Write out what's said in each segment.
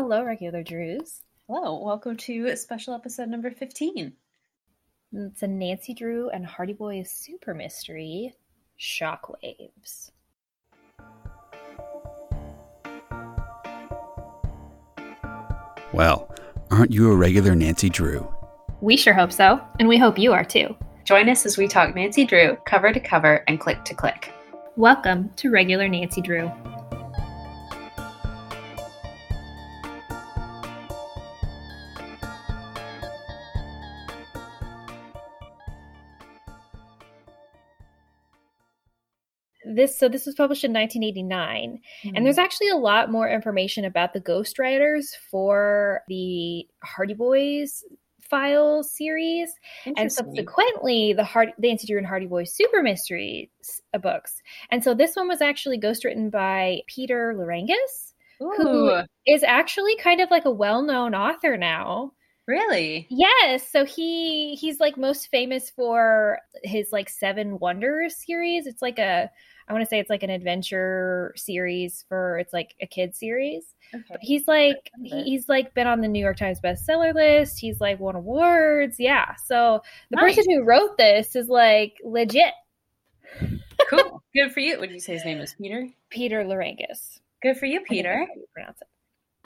Hello, regular Drews. Hello, welcome to special episode number 15. It's a Nancy Drew and Hardy Boys super mystery, Shockwaves. Well, aren't you a regular Nancy Drew? We sure hope so, and we hope you are too. Join us as we talk Nancy Drew cover to cover and click to click. Welcome to Regular Nancy Drew. This so this was published in 1989 mm-hmm. and there's actually a lot more information about the ghostwriters for the hardy boys files series and subsequently the Hardy, the Drew and Hardy Boys Super Mysteries uh, books. And so this one was actually ghostwritten by Peter Lerangis, who is actually kind of like a well-known author now. Really? Yes. So he he's like most famous for his like Seven Wonders series. It's like a I want to say it's like an adventure series for it's like a kid series. Okay. But he's like he's like been on the New York Times bestseller list. He's like won awards. Yeah. So the nice. person who wrote this is like legit. cool. Good for you. Would you say his name is Peter? Peter Lerangis. Good for you, Peter. you pronounce it.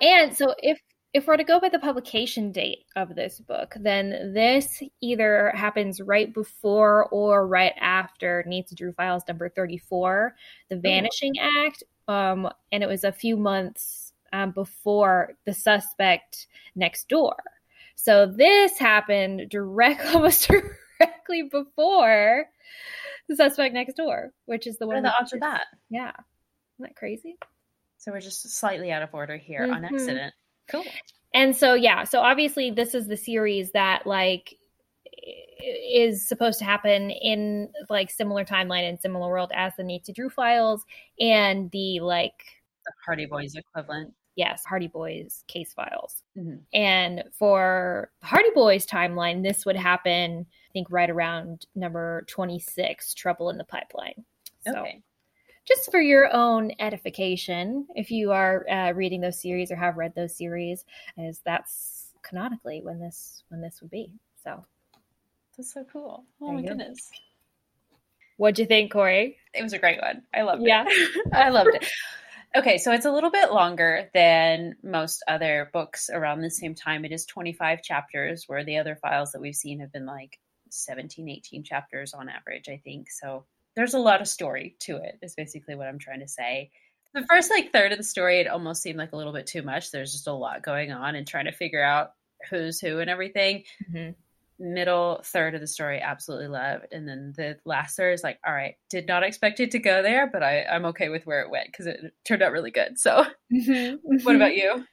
And so if if we're to go by the publication date of this book, then this either happens right before or right after Nancy Drew Files number 34, The Vanishing oh. Act. Um, and it was a few months um, before The Suspect Next Door. So this happened direct, almost directly before The Suspect Next Door, which is the what one. What are the odds of that? Yeah. Isn't that crazy? So we're just slightly out of order here mm-hmm. on accident. Cool. And so yeah, so obviously this is the series that like is supposed to happen in like similar timeline and similar world as the Nancy Drew files and the like the Hardy Boys equivalent. Yes, Hardy Boys case files. Mm-hmm. And for Hardy Boys timeline, this would happen, I think, right around number 26, Trouble in the Pipeline. So okay just for your own edification, if you are uh, reading those series or have read those series, is that's canonically when this when this would be. So that's so cool. Oh my goodness. What'd you think, Corey? It was a great one. I loved yeah. it. Yeah, I loved it. Okay, so it's a little bit longer than most other books around the same time. It is 25 chapters, where the other files that we've seen have been like 17, 18 chapters on average, I think. So there's a lot of story to it is basically what i'm trying to say. The first like third of the story it almost seemed like a little bit too much. There's just a lot going on and trying to figure out who's who and everything. Mm-hmm. middle third of the story absolutely loved. And then the last third is like all right did not expect it to go there but I, i'm okay with where it went because it turned out really good. So mm-hmm. what about you?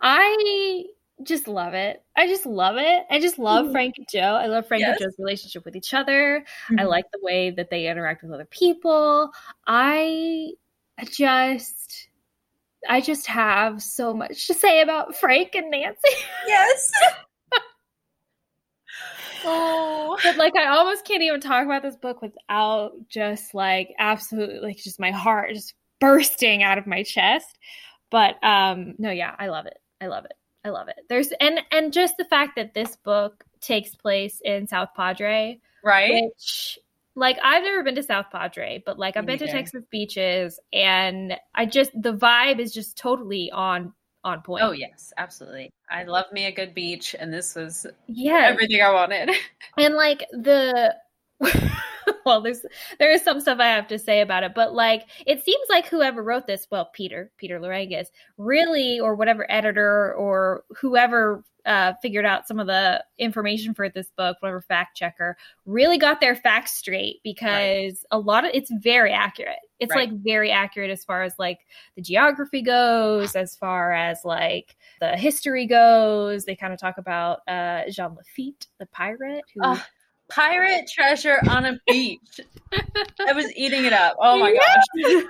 I just love it. I just love it. I just love mm-hmm. Frank and Joe. I love Frank yes. and Joe's relationship with each other. Mm-hmm. I like the way that they interact with other people. I just I just have so much to say about Frank and Nancy. Yes. oh, but like I almost can't even talk about this book without just like absolutely like just my heart just bursting out of my chest. But um no, yeah, I love it. I love it. I love it. There's and and just the fact that this book takes place in South Padre, right? Which like I've never been to South Padre, but like I've been to Texas beaches and I just the vibe is just totally on on point. Oh yes, absolutely. I love me a good beach and this was yeah everything I wanted. and like the well, there's there is some stuff I have to say about it, but like it seems like whoever wrote this, well, Peter Peter Lerangis, really, or whatever editor or whoever uh, figured out some of the information for this book, whatever fact checker, really got their facts straight because right. a lot of it's very accurate. It's right. like very accurate as far as like the geography goes, as far as like the history goes. They kind of talk about uh, Jean Lafitte, the pirate, who. Pirate treasure on a beach. I was eating it up. Oh my gosh.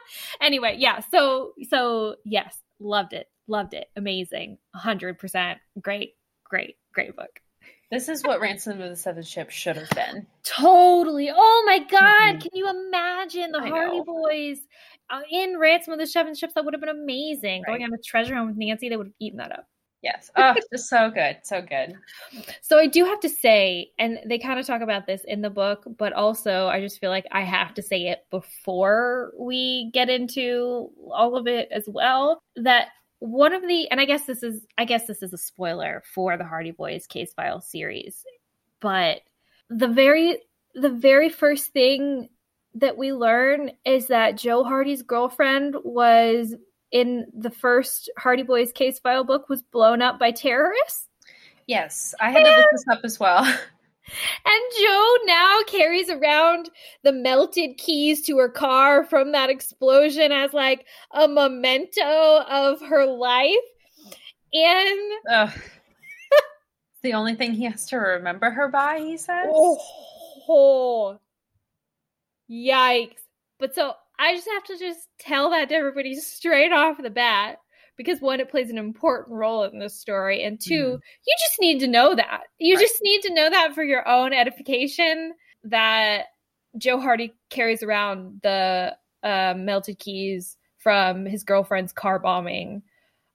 anyway, yeah. So so yes, loved it. Loved it. Amazing. 100%. Great. Great. Great book. This is what Ransom of the Seven Ships should have been. Totally. Oh my god, mm-hmm. can you imagine the I Hardy know. Boys uh, in Ransom of the Seven Ships, that would have been amazing. Right. Going on a treasure hunt with Nancy, they would have eaten that up. Yes. Oh, just so good. So good. So I do have to say, and they kind of talk about this in the book, but also I just feel like I have to say it before we get into all of it as well. That one of the, and I guess this is, I guess this is a spoiler for the Hardy Boys case file series, but the very, the very first thing that we learn is that Joe Hardy's girlfriend was in the first Hardy Boys case file book was blown up by terrorists. Yes, I had to look this up as well. And Joe now carries around the melted keys to her car from that explosion as like a memento of her life. And. It's the only thing he has to remember her by, he says. oh, yikes. But so I just have to just tell that to everybody straight off the bat because one, it plays an important role in this story, and 2 Mhm. you just need to know that. You Right. just need to know that for your own edification that Joe Hardy carries around the uh, melted keys from his girlfriend's car bombing.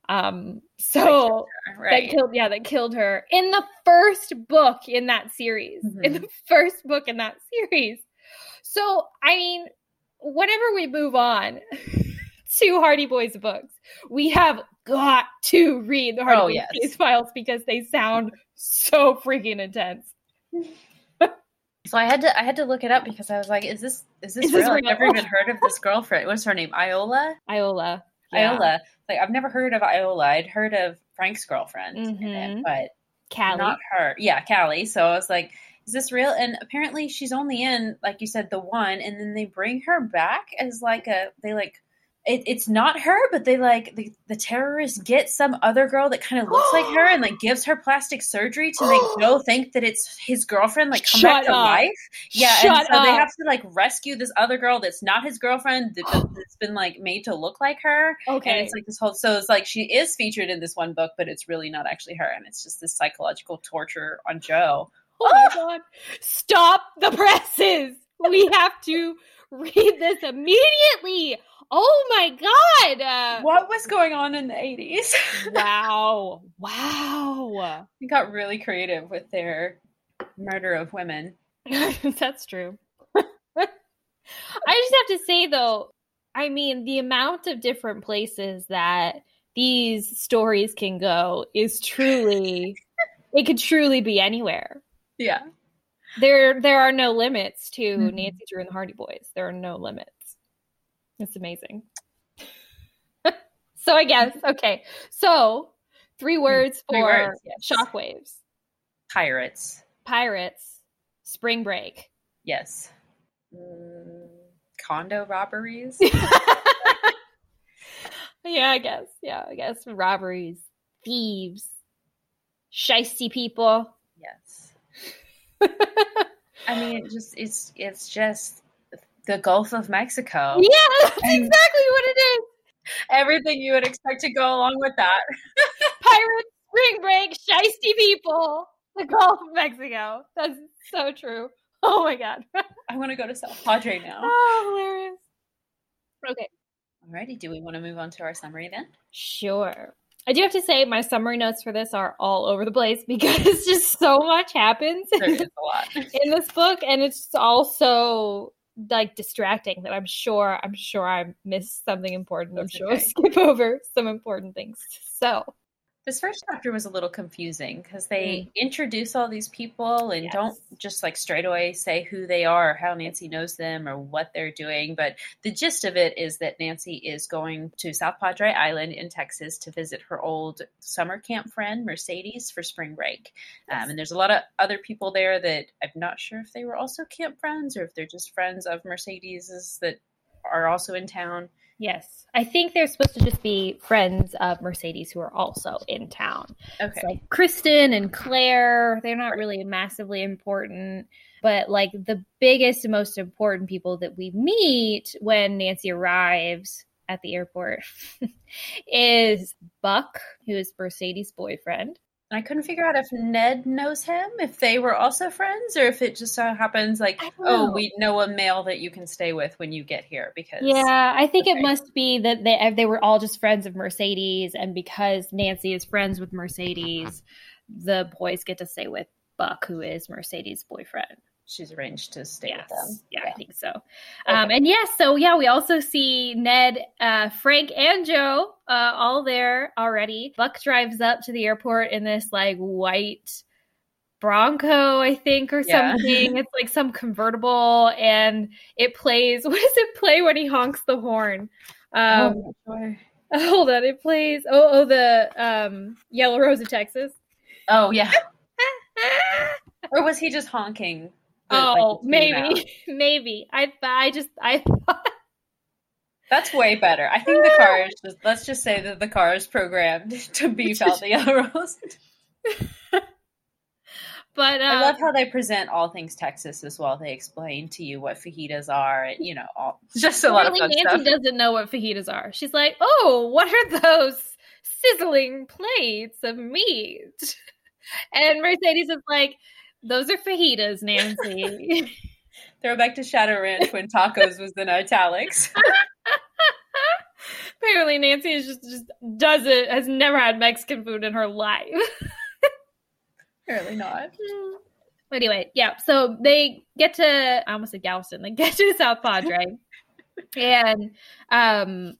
Um, so right. that killed yeah that killed her in the first book in that series in the first book in that series so i mean whenever we move on to hardy boys books we have got to read the hardy Oh, boys yes. files because they sound so freaking intense So I had to I had to look it up because I was like, is this is this Is this real? I've never even heard of this girlfriend. What's her name? Iola? iola yeah. Iola. Like I've never heard of Iola. I'd heard of Frank's girlfriend, in it, mm-hmm. but callie not her. Yeah, Callie. So I was like, is this real? And apparently she's only in, like you said, the one, and then they bring her back as like a they like it, it's not her, but they like the, the terrorists get some other girl that kind of looks like her and like gives her plastic surgery to make Joe think that it's his girlfriend, like come back Shut to up. life. Yeah, Shut and so they have to like rescue this other girl that's not his girlfriend that, that's been like made to look like her. Okay, And it's like this whole so it's like she is featured in this one book, but it's really not actually her, and it's just this psychological torture on Joe. Oh my god. Stop the presses. We have to read this immediately. Oh my god. Uh, What was going on in the eighties? wow. Wow. They got really creative with their murder of women. that's true. I just have to say though i mean the amount of different places that these stories can go is truly it could truly be anywhere Yeah. there there are no limits to Mhm. nancy drew and the hardy boys there are no limits it's amazing so i guess okay so three words Three for words, yes. shockwaves Pirates. pirates spring break Yes. Mm, condo robberies. yeah i guess yeah i guess robberies thieves shisty people yes. I mean, it just it's it's just the Gulf of Mexico. yeah that's And- exactly what it is Everything you would expect to go along with that. pirates spring break shisty people the gulf of mexico that's so true oh my god I want to go to South Padre now. Oh, hilarious. Okay. Alrighty, do we want to move on to our summary then? Sure. I do have to say my summary notes for this are all over the place because just so much happens in is a lot. in this book and it's also like distracting that I'm sure I'm sure I missed something important. I'm That's sure I'll skip over some important things. So This first chapter was a little confusing because they introduce all these people and Yes. don't just like straight away say who they are or how Nancy knows them or what they're doing. But the gist of it is that Nancy is going to South Padre Island in Texas to visit her old summer camp friend, Mercedes, for spring break. Um, and there's a lot of other people there that I'm not sure if they were also camp friends or if they're just friends of Mercedes's that are also in town. yes, I think they're supposed to just be friends of Mercedes who are also in town. Okay. It's like Kristen and Claire, they're not really massively important, but like the biggest and most important people that we meet when Nancy arrives at the airport is Buck, who is Mercedes' boyfriend. I couldn't figure out if Ned knows him, if they were also friends, or if it just so happens like, oh, we know a male that you can stay with when you get here. Because Yeah, I think Okay. it must be that they they were all just friends of Mercedes, and because Nancy is friends with Mercedes, the boys get to stay with Buck, who is Mercedes' boyfriend. She's arranged to stay Yes, with them. yeah, I think so. Um, and yes, so yeah, we also see Ned, uh, Frank, and Joe uh, all there already. Buck drives up to the airport in this like white Bronco, I think, or Yeah. something. it's like some convertible, and it plays. What does it play when he honks the horn? Um, oh, hold on, it plays. Oh, oh, the um, Yellow Rose of Texas. oh, yeah. Or was he just honking? The- like, oh, the tune out? maybe, maybe. I, I just, I thought. That's way better. I think the car is just, let's just say that the car is programmed to beef out the yellow rose. But uh, I love how they present all things Texas as well. They explain to you what fajitas are, and you know, all just a lot of Apparently fun Nancy stuff. doesn't know what fajitas are. She's like, "Oh, what are those sizzling plates of meat?" And Mercedes is like, "Those are fajitas, Nancy." Throw back to Shadow Ranch when tacos was in italics. Apparently, Nancy is just just doesn't has never had Mexican food in her life. Apparently not. But anyway, yeah. So they get to I almost said Galveston. They get to South Padre, and um,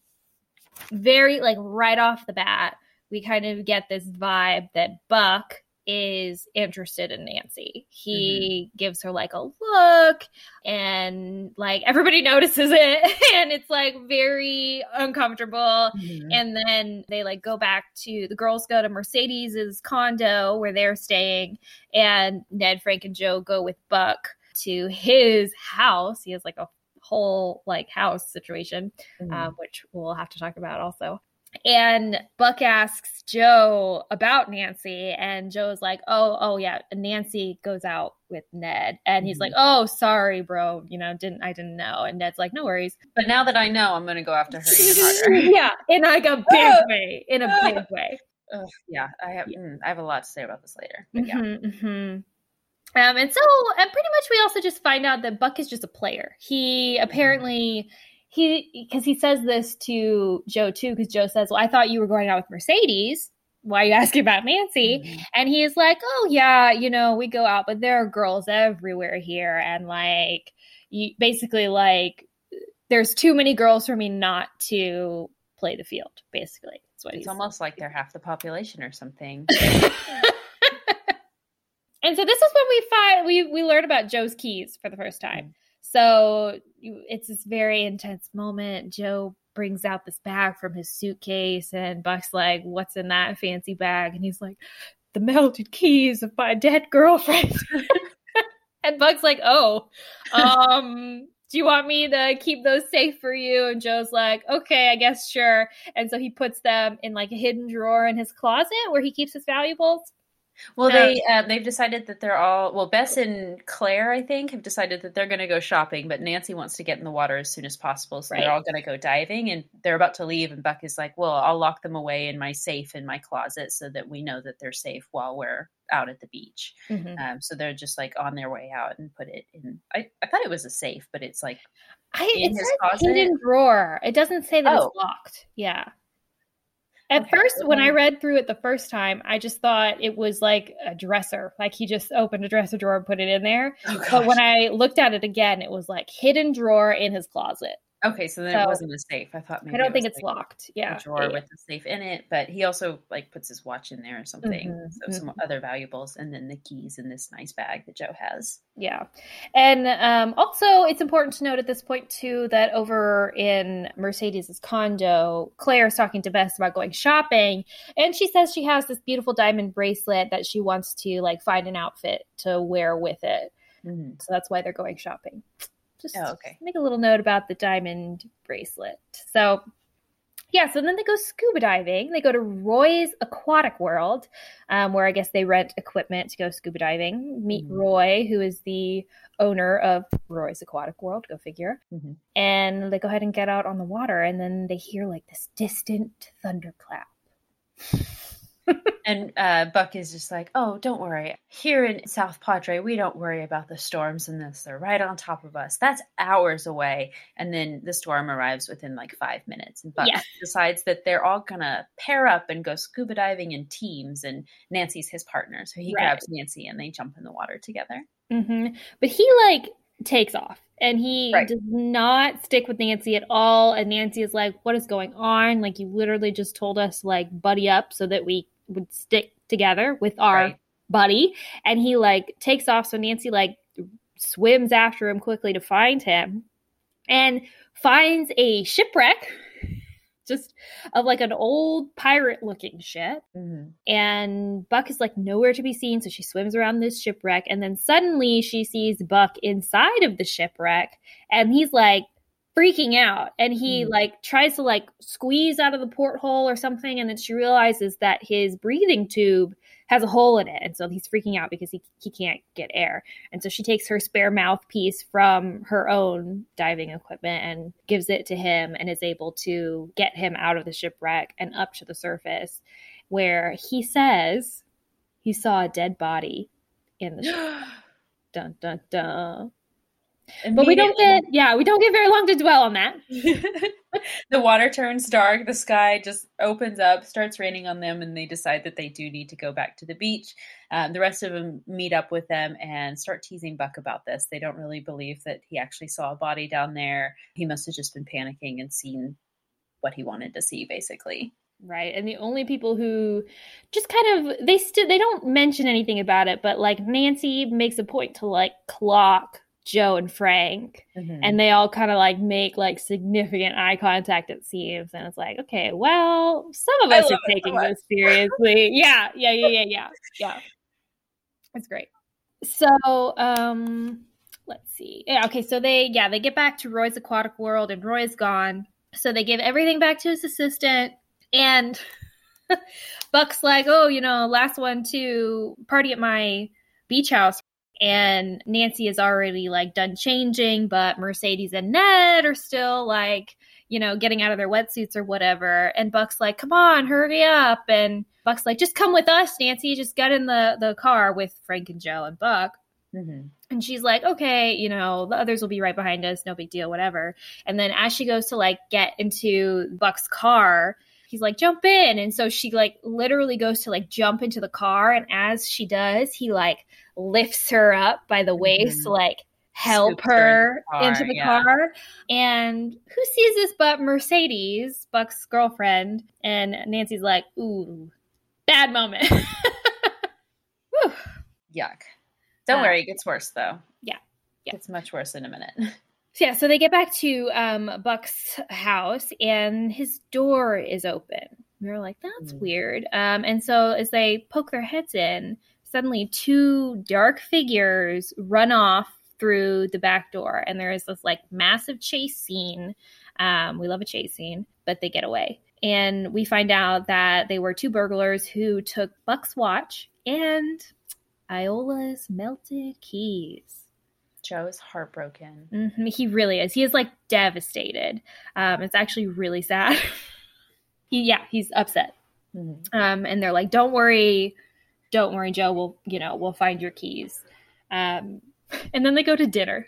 very like right off the bat, we kind of get this vibe that Buck is interested in Nancy. He gives her like a look and like everybody notices it and it's like very uncomfortable and then they like go back to the girls go to Mercedes's condo where they're staying and Ned, Frank and Joe go with Buck to his house. He has like a whole like house situation Mhm. um, which we'll have to talk about also. And Buck asks Joe about Nancy, and Joe's like, "Oh, oh yeah, Nancy goes out with Ned," and he's Mhm. like, "Oh, sorry, bro, you know, didn't I didn't know?" And Ned's like, "No worries." but now that I know, I'm going to go after her even harder. yeah, in like a big way, in a big way. Ugh, yeah, I have. mm, I have a lot to say about this later. Yeah, Mhm, mhm. Um, and so, and pretty much, we also just find out that Buck is just a player. He apparently he because he says this to Joe too, because Joe says, "Well, I thought you were going out with Mercedes. Why are you asking about Nancy?" Mhm. And he's like, "Oh yeah, you know, we go out, but there are girls everywhere here, and like, you basically like, there's too many girls for me not to play the field. Basically, that's what it's almost like they're half the population or something. and so this is when we find we we learn about Joe's keys for the first time. So it's this very intense moment. Joe brings out this bag from his suitcase, and Buck's like, "What's in that fancy bag?" And he's like, "The melted keys of my dead girlfriend." and Buck's like, "Oh, um." Do you want me to keep those safe for you? And Joe's like, okay, I guess sure. And so he puts them in like a hidden drawer in his closet where he keeps his valuables. Well, Yeah. they uh, they've decided that they're all well. Bess and Claire, I think, have decided that they're going to go shopping, but Nancy wants to get in the water as soon as possible, so Right. they're all going to go diving. And they're about to leave, and Buck is like, "Well, I'll lock them away in my safe in my closet so that we know that they're safe while we're out at the beach." Um, so they're just like on their way out and put it in. I, I thought it was a safe, but it's like I, in it's his closet? hidden drawer. It doesn't say that Oh. it's locked. Yeah. At first, when I mm-hmm. read through it the first time, I just thought it was like a dresser. Like he just opened a dresser drawer and put it in there. oh But when I looked at it again, it was like hidden drawer in his closet. Okay, so then So- it wasn't a safe. I thought maybe I don't it think was, it's like, locked. Yeah. a drawer Yeah. with the safe in it, but he also like puts his watch in there or something. Mhm, So some other valuables, and then the keys in this nice bag that Joe has. Yeah. And um, also, it's important to note at this point, too, that over in Mercedes's condo, Claire is talking to Bess about going shopping. And she says she has this beautiful diamond bracelet that she wants to, like, find an outfit to wear with it. Mhm. So that's why they're going shopping. Just Oh, okay. make a little note about the diamond bracelet. So, yeah, so then they go scuba diving. They go to Roy's Aquatic World, um, where I guess they rent equipment to go scuba diving. Meet Mhm. Roy, who is the owner of Roy's Aquatic World, go figure. Mhm. And they go ahead and get out on the water, and then they hear like this distant thunderclap. And uh, Buck is just like, oh, don't worry. Here in South Padre, we don't worry about the storms and this. They're right on top of us. That's hours away. And then the storm arrives within like five minutes. And Buck Yeah. decides that they're all going to pair up and go scuba diving in teams. And Nancy's his partner. So he Right. grabs Nancy and they jump in the water together. hmm But he like takes off and he Right. does not stick with Nancy at all. And Nancy is like, What is going on? Like, you literally just told us, like, buddy up so that we would stick together with our Right. buddy. And he like takes off. So Nancy like swims after him quickly to find him and finds a shipwreck just of like an old pirate looking ship Mhm. and Buck is like nowhere to be seen. So she swims around this shipwreck, and then suddenly she sees Buck inside of the shipwreck, and he's like freaking out. And he Mhm. like tries to like squeeze out of the porthole or something, and then she realizes that his breathing tube has a hole in it, and so he's freaking out because he he can't get air. And so she takes her spare mouthpiece from her own diving equipment and gives it to him, and is able to get him out of the shipwreck and up to the surface where he says he saw a dead body in the ship. dun dun dun. But we don't get yeah, we don't get very long to dwell on that. the water turns dark, the sky just opens up, starts raining on them, and they decide that they do need to go back to the beach. Um, the rest of them meet up with them and start teasing Buck about this. They don't really believe that he actually saw a body down there. He must have just been panicking and seen what he wanted to see, basically. Right. And the only people who just kind of they still they don't mention anything about it, but like Nancy makes a point to like clock Joe and Frank Mm-hmm. and they all kind of like make like significant eye contact it seems and it's like okay well some of us are it so taking this seriously. Yeah yeah yeah yeah yeah yeah. It's great. So um let's see. Yeah okay so they yeah they get back to roy's aquatic world and roy's gone. So they give everything back to his assistant and buck's like oh you know last one to party at my beach house and Nancy is already like done changing, but Mercedes and Ned are still like, you know, getting out of their wetsuits or whatever. And Buck's like, come on, hurry up. And Buck's like, just come with us, Nancy. Just get in the, the car with Frank and Joe and Buck. Mm-hmm. And she's like, okay, you know, the others will be right behind us. No big deal, whatever. And then as she goes to like get into Buck's car, he's like, jump in. And so she like literally goes to like jump into the car. And as she does, he like lifts her up by the waist, Mhm. like help Scoops her into into the car, car. And who sees this but Mercedes, Buck's girlfriend? And Nancy's like, ooh, bad moment. Whew. Yuck. Don't worry, it gets worse though. yeah. Yeah. It's much worse in a minute. So yeah, so they get back to um, Buck's house and his door is open. We were like, that's Mm. weird. Um, and so as they poke their heads in, suddenly two dark figures run off through the back door, and there is this like massive chase scene. Um, we love a chase scene, but they get away. And we find out that they were two burglars who took Buck's watch and Iola's melted keys. Joe is heartbroken. Mhm, He really is. He is like devastated. Um, it's actually really sad. he, yeah, he's upset. Mhm. Um, and they're like, "Don't worry, don't worry, Joe. We'll, you know, we'll find your keys." Um, and then they go to dinner.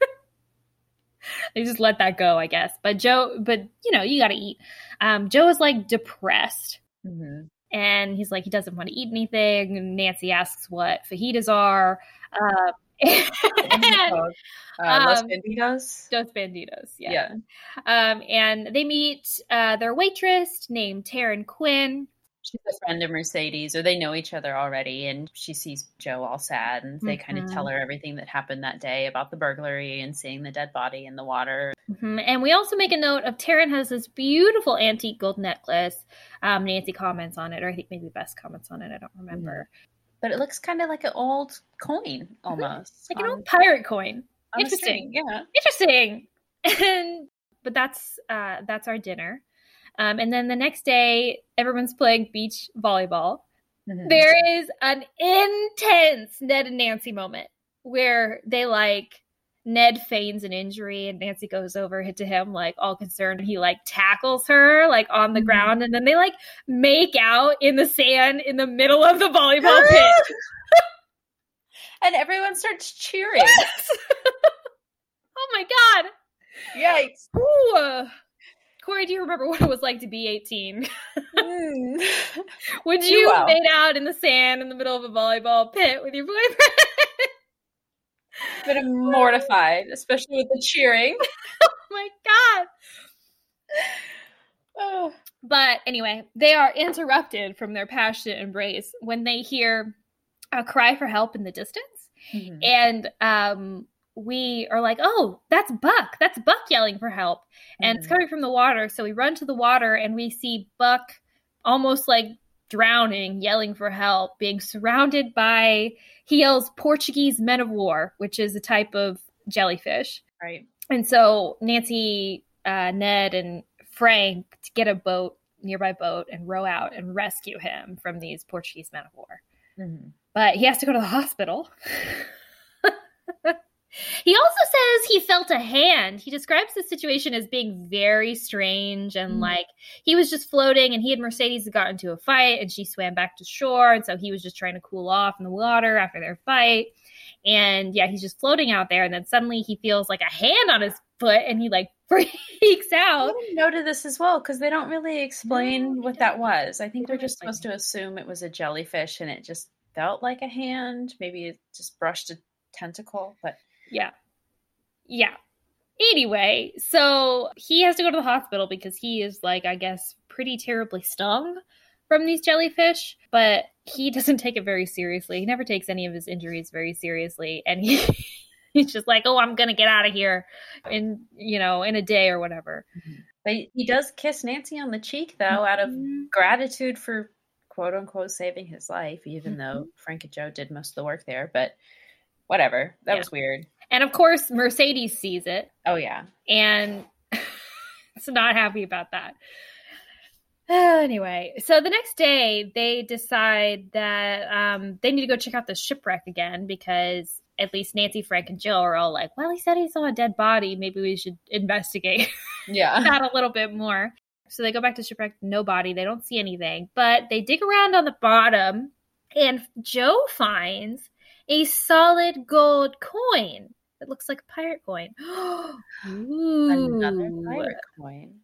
they just let that go, I guess. But Joe, but you know, you got to eat. Um, Joe is like depressed Mhm. and he's like he doesn't want to eat anything. And Nancy asks what fajitas are. Um, and, Uh, Los Um, Bandidos? Banditos, yeah. Yeah. Um, and they meet uh, their waitress named Taryn Quinn. She's a friend of Mercedes, or they know each other already, and she sees Joe all sad, and they kind of tell her everything that happened that day about the burglary and seeing the dead body in the water. Mhm. And we also make a note of Taryn has this beautiful antique gold necklace. Um, Nancy comments on it, or I think maybe Bess comments on it. I don't remember. But it looks kind of like an old coin almost. Like an old pirate coin. interesting. string, Yeah. Interesting. And but that's uh, that's our dinner. Um, and then the next day, everyone's playing beach volleyball. Mhm. there is an intense Ned and Nancy moment where they like Ned feigns an injury and Nancy goes over hit to him like all concerned and he like tackles her like on the Mhm. ground and then they like make out in the sand in the middle of the volleyball pit. and everyone starts cheering. oh my god. Yikes. Ooh. Corey, do you remember what it was like to be 18? Mm. Would Too you well. have made out in the sand in the middle of a volleyball pit with your boyfriend? But I'm mortified, especially with the cheering. oh my god. Oh. But anyway, they are interrupted from their passionate embrace when they hear a cry for help in the distance. Mhm. And um, we are like, oh, that's Buck. That's Buck yelling for help. And it's Mhm. coming from the water. So we run to the water and we see Buck almost like drowning, yelling for help, being surrounded by, he yells Portuguese men of war, which is a type of jellyfish. Right. And so Nancy, uh, Ned, and Frank to get a boat, nearby boat, and row out and rescue him from these Portuguese men of war. Mhm. But he has to go to the hospital. he also says he felt a hand. He describes the situation as being very strange and Mhm. like he was just floating and he and Mercedes had got into a fight and she swam back to shore. And so he was just trying to cool off in the water after their fight. And yeah, he's just floating out there. And then suddenly he feels like a hand on his foot and he like freaks I out. would have noted this as well because they don't really explain No, what that was. I think They they're just supposed to assume it was a jellyfish and it just felt like a hand. Maybe it just brushed a tentacle, but Yeah. Yeah. Anyway, so he has to go to the hospital because he is like, I guess, pretty terribly stung from these jellyfish, but he doesn't take it very seriously. He never takes any of his injuries very seriously. And he he's just like, oh, I'm gonna get out of here in you know, in a day or whatever. but he does kiss Nancy on the cheek though, out of Mhm. gratitude for quote unquote saving his life, Mm-hmm. even though Frank and Joe did most of the work there. But whatever. That Yeah. was weird. And of course Mercedes sees it Oh yeah. and it's not happy about that. anyway, so the next day they decide that um, they need to go check out the shipwreck again because at least Nancy, Frank, and Jill are all like, "Well, he said he saw a dead body. Maybe we should investigate Yeah. that a little bit more." So they go back to shipwreck, no body. They don't see anything, but they dig around on the bottom, and Joe finds a solid gold coin that looks like a pirate coin. Ooh. Another pirate coin.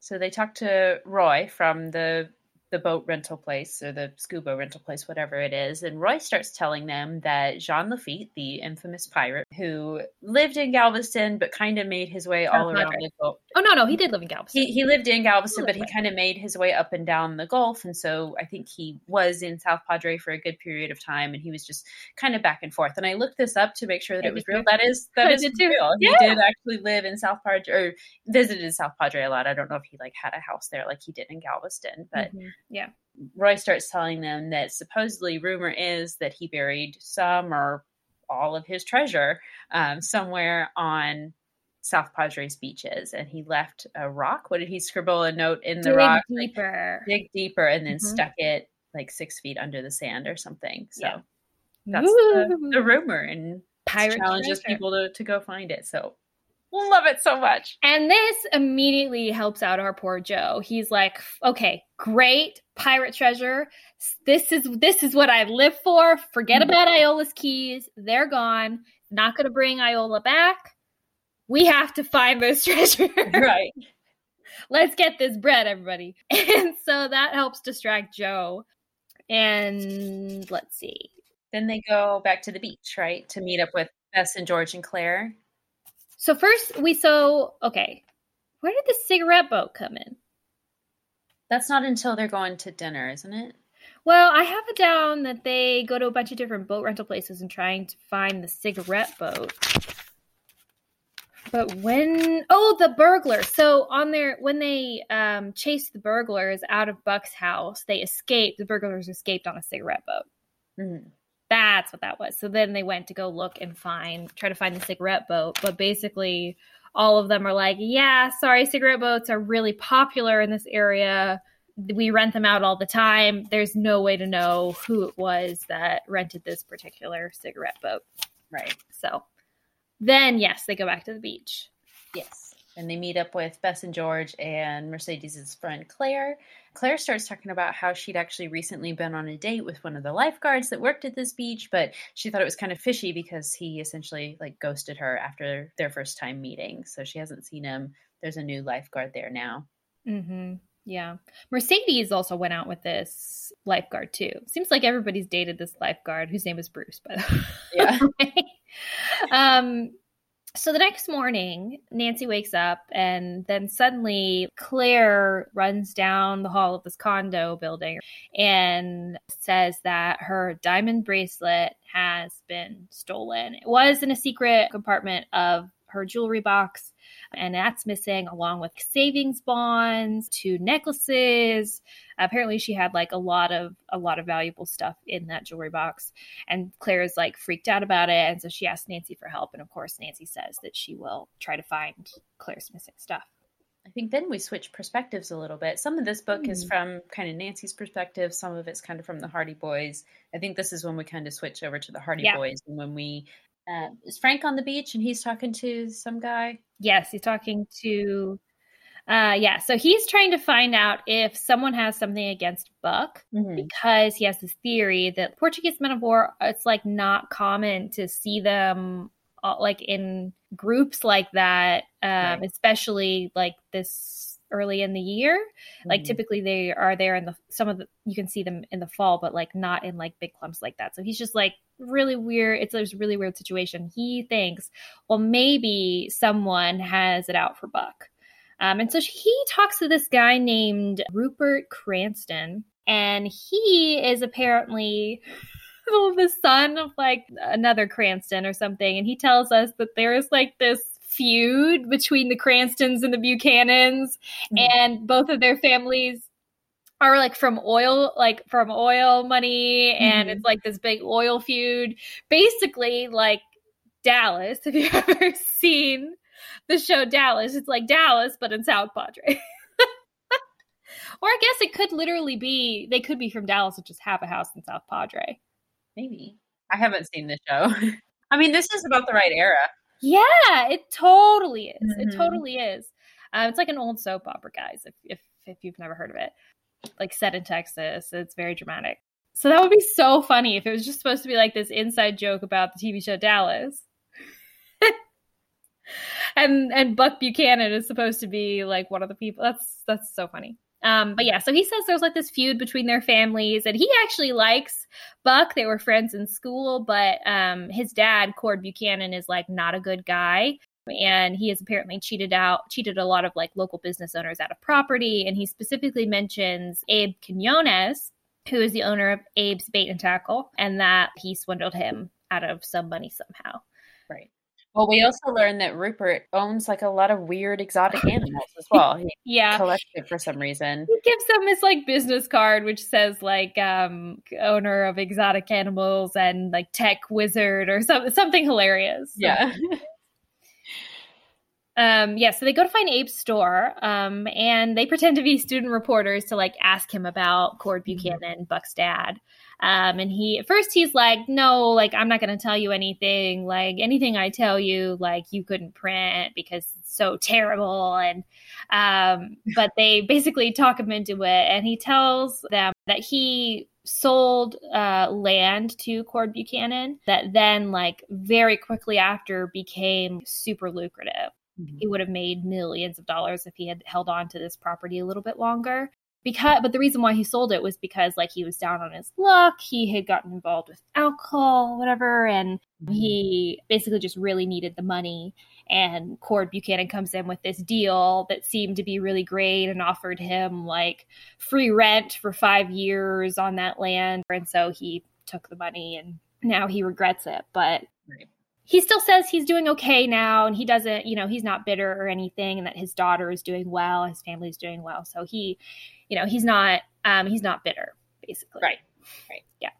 So they talked to Roy from the the boat rental place or the scuba rental place, whatever it is, and Roy starts telling them that Jean Lafitte, the infamous pirate who lived in Galveston but kind of made his way all around the Gulf. Oh no, no, he did live in Galveston. He he lived in Galveston, but he Right. kind of made his way up and down the Gulf, and so I think he was in South Padre for a good period of time, and he was just kind of back and forth. And I looked this up to make sure that I it was real. too. That is that I is too. real. He did actually live in South Padre or visited South Padre a lot. I don't know if he like had a house there like he did in Galveston, but Mhm. Yeah, Roy starts telling them that supposedly rumor is that he buried some or all of his treasure um, somewhere on South Padres beaches, and he left a rock. What did he scribble a note in the dig rock? like, deeper. dig deeper, and then Mhm. stuck it like six feet under the sand or something. So Yeah. that's the, the rumor, and pirate challenges treasure. people to, to go find it. So love it so much. And this immediately helps out our poor Joe. He's like, "Okay, great pirate treasure. This is this is what I live for. Forget Mhm. about Iola's keys. They're gone. Not going to bring Iola back. We have to find this treasure. right. Let's get this bread, everybody." And so that helps distract Joe. And let's see. Then they go back to the beach, right, to meet up with Bess and George and Claire. So first we so okay. Where did the cigarette boat come in? That's not until they're going to dinner, isn't it? Well, I have it down that they go to a bunch of different boat rental places and trying to find the cigarette boat. But when oh the burglar. So on their when they um chased the burglars out of Buck's house, they escaped. The burglars escaped on a cigarette boat. Mhm. That's what that was. So then they went to go look and find, try to find the cigarette boat. But basically, all of them are like, yeah, sorry, cigarette boats are really popular in this area. We rent them out all the time. There's no way to know who it was that rented this particular cigarette boat. Right. So Then, yes, they go back to the beach. Yes. And they meet up with Bess and George and Mercedes' friend Claire. Claire starts talking about how she'd actually recently been on a date with one of the lifeguards that worked at this beach, but she thought it was kind of fishy because he essentially like ghosted her after their first time meeting. So she hasn't seen him. There's a new lifeguard there now. Mm-hmm. Yeah. Mercedes also went out with this lifeguard too. Seems like everybody's dated this lifeguard whose name is Bruce, by the way. Yeah. um, so the next morning, Nancy wakes up and then suddenly Claire runs down the hall of this condo building and says that her diamond bracelet has been stolen. It was in a secret compartment of her jewelry box and that's missing along with savings bonds two necklaces apparently she had like a lot of a lot of valuable stuff in that jewelry box and claire's like freaked out about it and so she asks nancy for help and of course nancy says that she will try to find claire's missing stuff I think then we switch perspectives a little bit. Some of this book mm. is Hmm. from kind of Nancy's perspective, some of it's kind of from the Hardy Boys. I think this is when we kind of switch over to the Hardy Yeah. Boys and when we uh, is Frank on the beach and he's talking to some guy. yes he's talking to uh yeah so he's trying to find out if someone has something against buck because he has this theory that Portuguese men of war, it's like not common to see them uh, like in groups like that, um, Right. especially like this early in the year. Like Mhm. typically they are there in the some of the you can see them in the fall, but like not in like big clumps like that. So he's just like really weird. It's a really weird situation. He thinks, well, maybe someone has it out for Buck. Um, and so he talks to this guy named Rupert Cranston, and he is apparently the son of like another Cranston or something. And he tells us that there is like this feud between the Cranstons and the Buchanans, Mhm. and both of their families are like from oil like from oil money and Mhm. it's like this big oil feud basically like dallas if you've ever seen the show dallas it's like dallas but in south padre or i guess it could literally be they could be from dallas and just have a house in south padre Maybe. I haven't seen the show. I mean, this is about the right era. Yeah it totally is. It Mhm. totally is. Um, it's like an old soap opera guys if, if if you've never heard of it. Like set in texas it's very dramatic. So that would be so funny if it was just supposed to be like this inside joke about the tv show dallas. And and buck buchanan is supposed to be like one of the people. That's that's so funny um but yeah so he says there's like this feud between their families and he actually likes buck they were friends in school but um his dad cord buchanan is like not a good guy and he has apparently cheated out cheated a lot of like local business owners out of property and he specifically mentions abe quinones who is the owner of abe's bait and tackle and that he swindled him out of some money somehow. Well, we also learned that Rupert owns like a lot of weird exotic animals as well. He yeah collects it for some reason. he gives them his like business card which says like um owner of exotic animals and like tech wizard or some, something hilarious Yeah. um yeah so they go to find abe's store um and they pretend to be student reporters to like ask him about cord buchanan buck's dad um and he at first he's like no like i'm not going to tell you anything. Like anything i tell you like you couldn't print because it's so terrible. And um but they basically talk him into it. And he tells them that he sold uh, land to Cord Buchanan that then like very quickly after became super lucrative. He would have made millions of dollars if he had held on to this property a little bit longer because but the reason why he sold it was because like he was down on his luck he had gotten involved with alcohol whatever and mm-hmm. he basically just really needed the money. And cord buchanan comes in with this deal that seemed to be really great and offered him like free rent for five years on that land. And so he took the money and now he regrets it. But. He still says he's doing okay now and he doesn't you know he's not bitter or anything and that his daughter is doing well his family is doing well so he you know he's not um he's not bitter basically Right. Right. yeah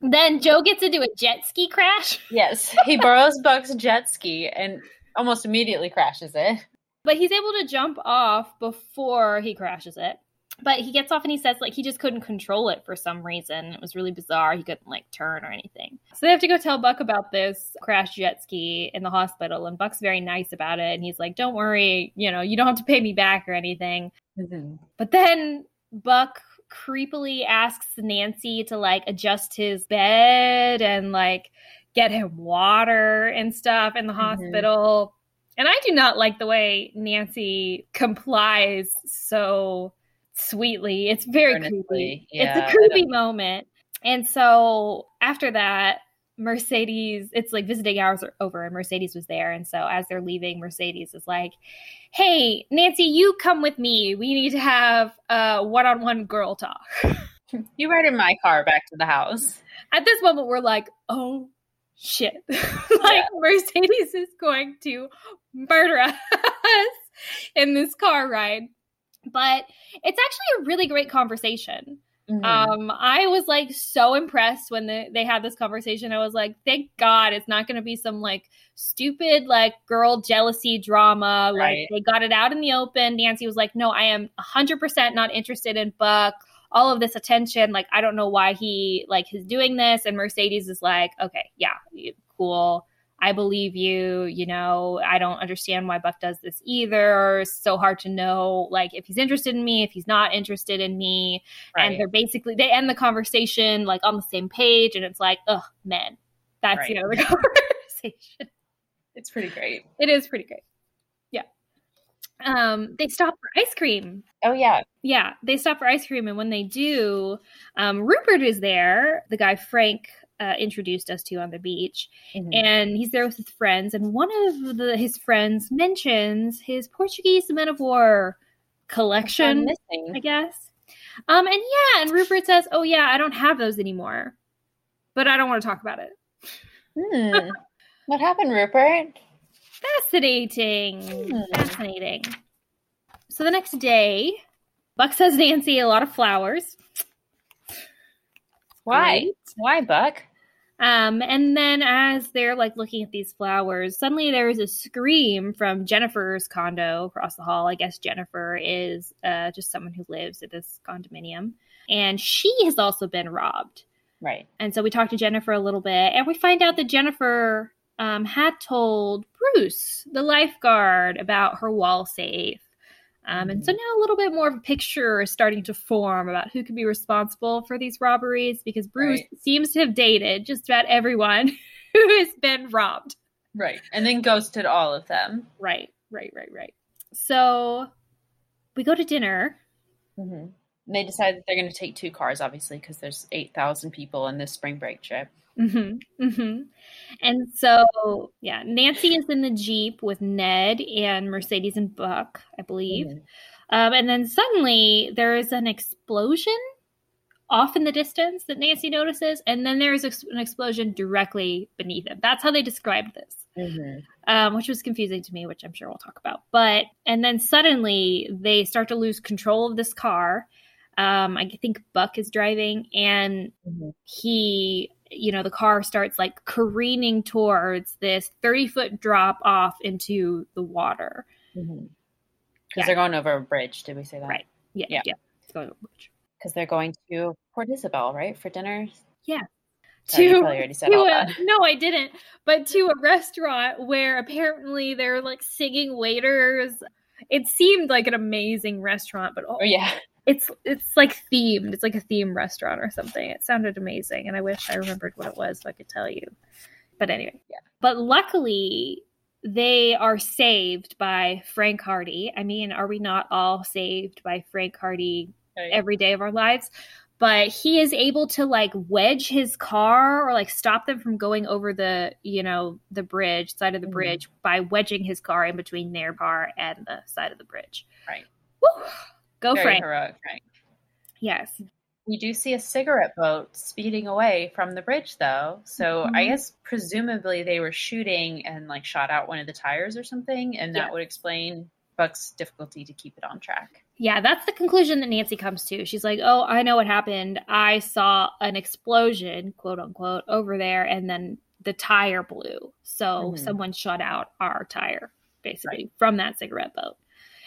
then joe gets into a jet ski crash Yes. He borrows Buck's jet ski and almost immediately crashes it. but he's able to jump off before he crashes it but he gets off and he says like he just couldn't control it for some reason. It was really bizarre. He couldn't like turn or anything. So they have to go tell Buck about this crash jet ski in the hospital. And Buck's very nice about it. And he's like, don't worry, you know, you don't have to pay me back or anything. Mm-hmm. But then Buck creepily asks Nancy to like adjust his bed and like get him water and stuff in the Mhm. hospital. And I do not like the way Nancy complies so sweetly. It's very Earnestly, creepy. yeah, it's a creepy moment. And so after that, Mercedes, it's like visiting hours are over, and Mercedes was there. And so as they're leaving, Mercedes is like, Hey, Nancy, you come with me. We need to have a one on one girl talk. You ride in my car back to the house. At this moment, we're like, Oh shit. like, Mercedes is going to murder us in this car ride. But it's actually a really great conversation. Mhm. Um, I was like so impressed when the, they had this conversation. I was like, thank God it's not going to be some like stupid like girl jealousy drama. Like Right. they got it out in the open. Nancy was like, no, I am 100% not interested in Buck. All of this attention, like I don't know why he like is doing this. And Mercedes is like, okay, yeah, cool. I believe you. You know, I don't understand why Buck does this either. It's so hard to know, like, if he's interested in me, if he's not interested in me and they're basically they end the conversation like on the same page and it's like ugh men that's the Right. end of the conversation It's pretty great. it is pretty great yeah um they stop for ice cream Oh yeah. yeah they stop for ice cream and when they do um rupert is there the guy frank uh, introduced us to on the beach Mhm. and he's there with his friends and one of the, his friends mentions his portuguese men of war collection I guess. Um, and yeah, and Rupert says, "Oh yeah, I don't have those anymore, but I don't want to talk about it." Hmm. What happened, Rupert? Fascinating, Hmm. fascinating. So the next day, Buck says Nancy a lot of flowers. Why? Great. Why, Buck? Um, and then as they're like looking at these flowers, suddenly there is a scream from Jennifer's condo across the hall. I guess Jennifer is uh, just someone who lives at this condominium, and she has also been robbed. Right. And so we talked to Jennifer a little bit, and we find out that Jennifer um, had told Bruce, the lifeguard, about her wall safe. Um, and so now a little bit more of a picture is starting to form about who could be responsible for these robberies because Bruce Right. seems to have dated just about everyone who has been robbed. Right. And then ghosted all of them. Right, right, right, right. So we go to dinner. hmm They decide that they're going to take two cars, obviously, because there's 8,000 people in this spring break trip. Hmm hmm And so, yeah, Nancy is in the Jeep with Ned and Mercedes and Buck, I believe. Mhm. Um, and then suddenly there is an explosion off in the distance that Nancy notices. And then there is an explosion directly beneath it. That's how they described this. Mhm. Um, which was confusing to me, which I'm sure we'll talk about. But and then suddenly they start to lose control of this car. Um, I think Buck is driving, and Mhm. he, you know, the car starts like careening towards this 30 foot drop off into the water. Mm-hmm. Because Yeah. they're going over a bridge. Did we say that? Right. Yeah, yeah. Yeah. It's going over the bridge. Because they're going to Port Isabel, right, for dinner. Yeah. Sorry, To- probably already said to a- no, I didn't. But to a restaurant where apparently they're like singing waiters. It seemed like an amazing restaurant, but oh, Oh yeah. It's it's like themed. It's like a theme restaurant or something. It sounded amazing, and I wish I remembered what it was so I could tell you. But anyway, Yeah. But luckily, they are saved by Frank Hardy. I mean, are we not all saved by Frank Hardy Right. every day of our lives? But he is able to like wedge his car or like stop them from going over the, you know, the bridge, side of the Mhm. bridge by wedging his car in between their car and the side of the bridge. Right. Woo! Go Very Frank. heroic, Frank. Yes. We do see a cigarette boat speeding away from the bridge, though. So I Mhm. guess presumably they were shooting and like shot out one of the tires or something, and that Yeah. would explain Buck's difficulty to keep it on track. Yeah, that's the conclusion that Nancy comes to. She's like, "Oh, I know what happened. I saw an explosion, quote unquote, over there, and then the tire blew. So Mhm. someone shot out our tire, basically, from that cigarette boat."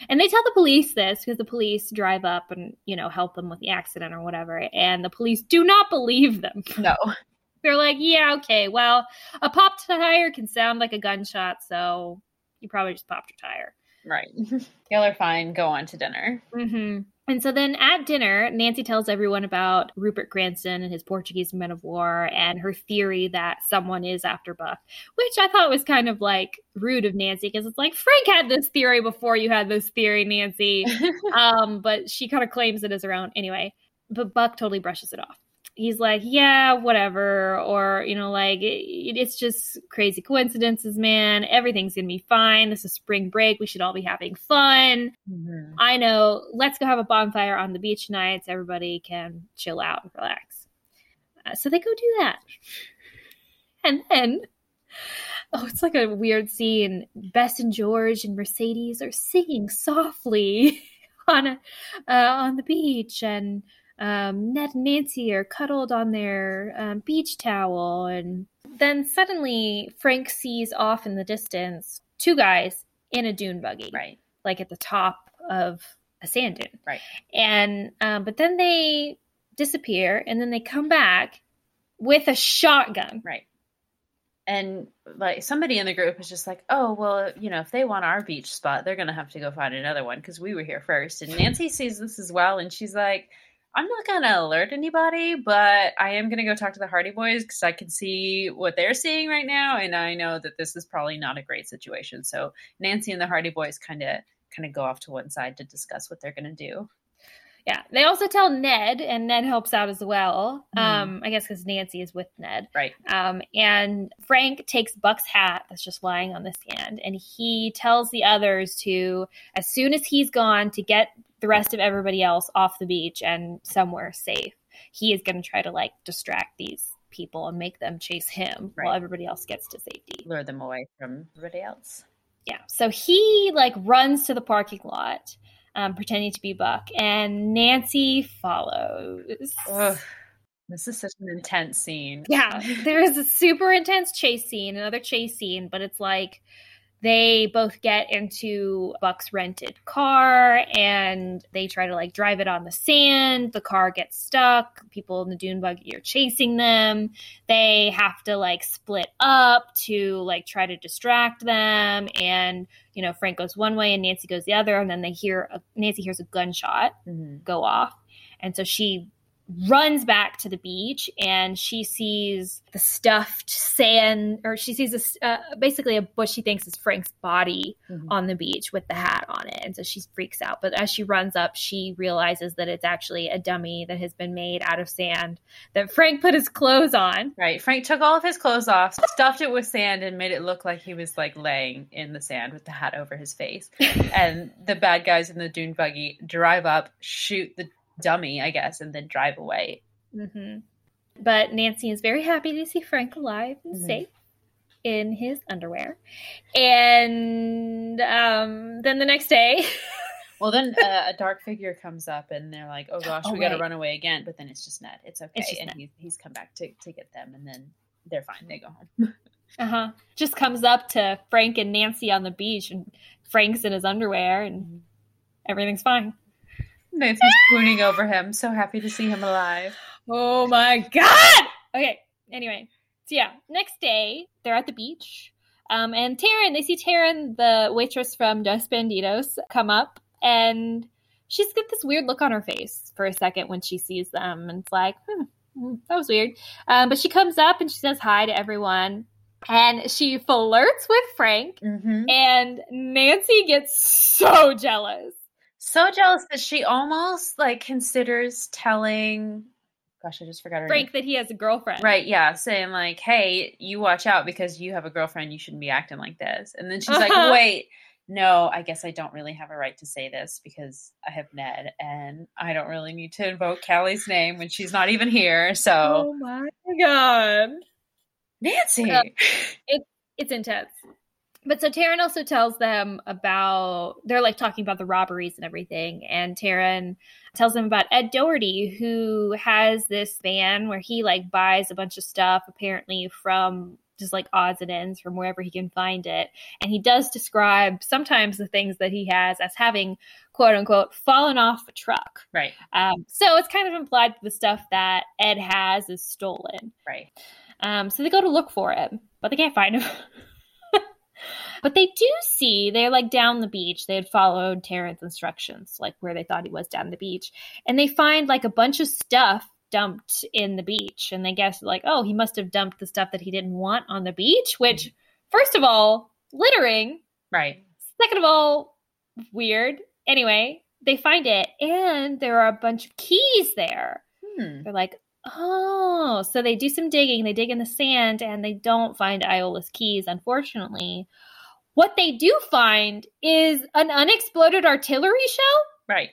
And they tell the police this because the police drive up and, you know, help them with the accident or whatever. And the police do not believe them. No. They're like, yeah, okay, well, a popped tire can sound like a gunshot, so you probably just popped your tire. Right. Y'all are fine. Go on to dinner. Mm-hmm. And so then at dinner, Nancy tells everyone about Rupert Cranston and his Portuguese men of war and her theory that someone is after Buck, which I thought was kind of like rude of Nancy because it's like Frank had this theory before you had this theory, Nancy. um, but she kind of claims it as her own anyway. But Buck totally brushes it off he's like, yeah, whatever. Or, you know, like, it, it's just crazy coincidences, man. Everything's going to be fine. This is spring break. We should all be having fun. Mm-hmm. I know. Let's go have a bonfire on the beach tonight so everybody can chill out and relax. Uh, so they go do that. And then, oh, it's like a weird scene. Bess and George and Mercedes are singing softly on a, uh, on the beach and um, Ned and Nancy are cuddled on their um, beach towel. And then suddenly Frank sees off in the distance two guys in a dune buggy. Right. Like at the top of a sand dune. Right. And, um, but then they disappear and then they come back with a shotgun. Right. And like somebody in the group is just like, oh, well, you know, if they want our beach spot, they're going to have to go find another one because we were here first. And Nancy sees this as well. And she's like, I'm not going to alert anybody, but I am going to go talk to the Hardy Boys because I can see what they're seeing right now, and I know that this is probably not a great situation. So Nancy and the Hardy Boys kind of kind of go off to one side to discuss what they're going to do. Yeah, they also tell Ned, and Ned helps out as well. Mm. Um, I guess because Nancy is with Ned, right? Um, and Frank takes Buck's hat that's just lying on the sand, and he tells the others to, as soon as he's gone, to get the rest of everybody else off the beach and somewhere safe. He is going to try to like distract these people and make them chase him right. while everybody else gets to safety. Lure them away from everybody else. Yeah. So he like runs to the parking lot, um, pretending to be Buck, and Nancy follows. Ugh. This is such an intense scene. Yeah, there is a super intense chase scene, another chase scene, but it's like they both get into Buck's rented car and they try to like drive it on the sand. The car gets stuck. People in the dune buggy are chasing them. They have to like split up to like try to distract them. And, you know, Frank goes one way and Nancy goes the other. And then they hear a, Nancy hears a gunshot mm-hmm. go off. And so she runs back to the beach and she sees the stuffed sand or she sees a, uh, basically a bush she thinks is frank's body mm-hmm. on the beach with the hat on it. And so she freaks out. But as she runs up she realizes that it's actually a dummy that has been made out of sand that frank put his clothes on. Right. Frank took all of his clothes off stuffed it with sand and made it look like he was like laying in the sand with the hat over his face. And the bad guys in the dune buggy drive up shoot the dummy, I guess, and then drive away. Mm-hmm. But Nancy is very happy to see Frank alive and mm-hmm. safe in his underwear. And um, then the next day. well, then uh, a dark figure comes up and they're like, oh gosh, oh, we got to run away again. But then it's just Ned. It's okay. It's and he, he's come back to, to get them. And then they're fine. They go home. uh huh. Just comes up to Frank and Nancy on the beach. And Frank's in his underwear and mm-hmm. everything's fine. Nancy's swooning over him. So happy to see him alive. Oh my god! Okay, anyway. So yeah, next day, they're at the beach. Um, and Taryn, they see Taryn, the waitress from Dos Bandidos, come up and she's got this weird look on her face for a second when she sees them. And it's like, hmm that was weird. Um, but she comes up and she says hi to everyone. And she flirts with Frank. Mm-hmm. And Nancy gets so jealous so jealous that she almost like considers telling gosh, I just forgot her Frank name. that he has a girlfriend. Right, yeah, saying like, "Hey, you watch out because you have a girlfriend. You shouldn't be acting like this." And then she's like, "Wait, no, I guess I don't really have a right to say this because I have Ned, and I don't really need to invoke Callie's name when she's not even here." So, oh my god, Nancy, uh, it, it's intense. But so Taryn also tells them about they're like talking about the robberies and everything, and Taryn tells them about Ed Doherty, who has this van where he like buys a bunch of stuff apparently from just like odds and ends from wherever he can find it. And he does describe sometimes the things that he has as having quote unquote fallen off a truck. Right. Um, so it's kind of implied that the stuff that Ed has is stolen. Right. Um, so they go to look for it, but they can't find him. but they do see they're like down the beach. They had followed Taryn's instructions, like where they thought he was down the beach, and they find like a bunch of stuff dumped in the beach, and they guess like, oh, he must have dumped the stuff that he didn't want on the beach. Which, first of all, littering. Right. Second of all, weird. Anyway, they find it, and there are a bunch of keys there. Hmm. They're like, oh, so they do some digging. They dig in the sand and they don't find Iola's keys, unfortunately. What they do find is an unexploded artillery shell. Right.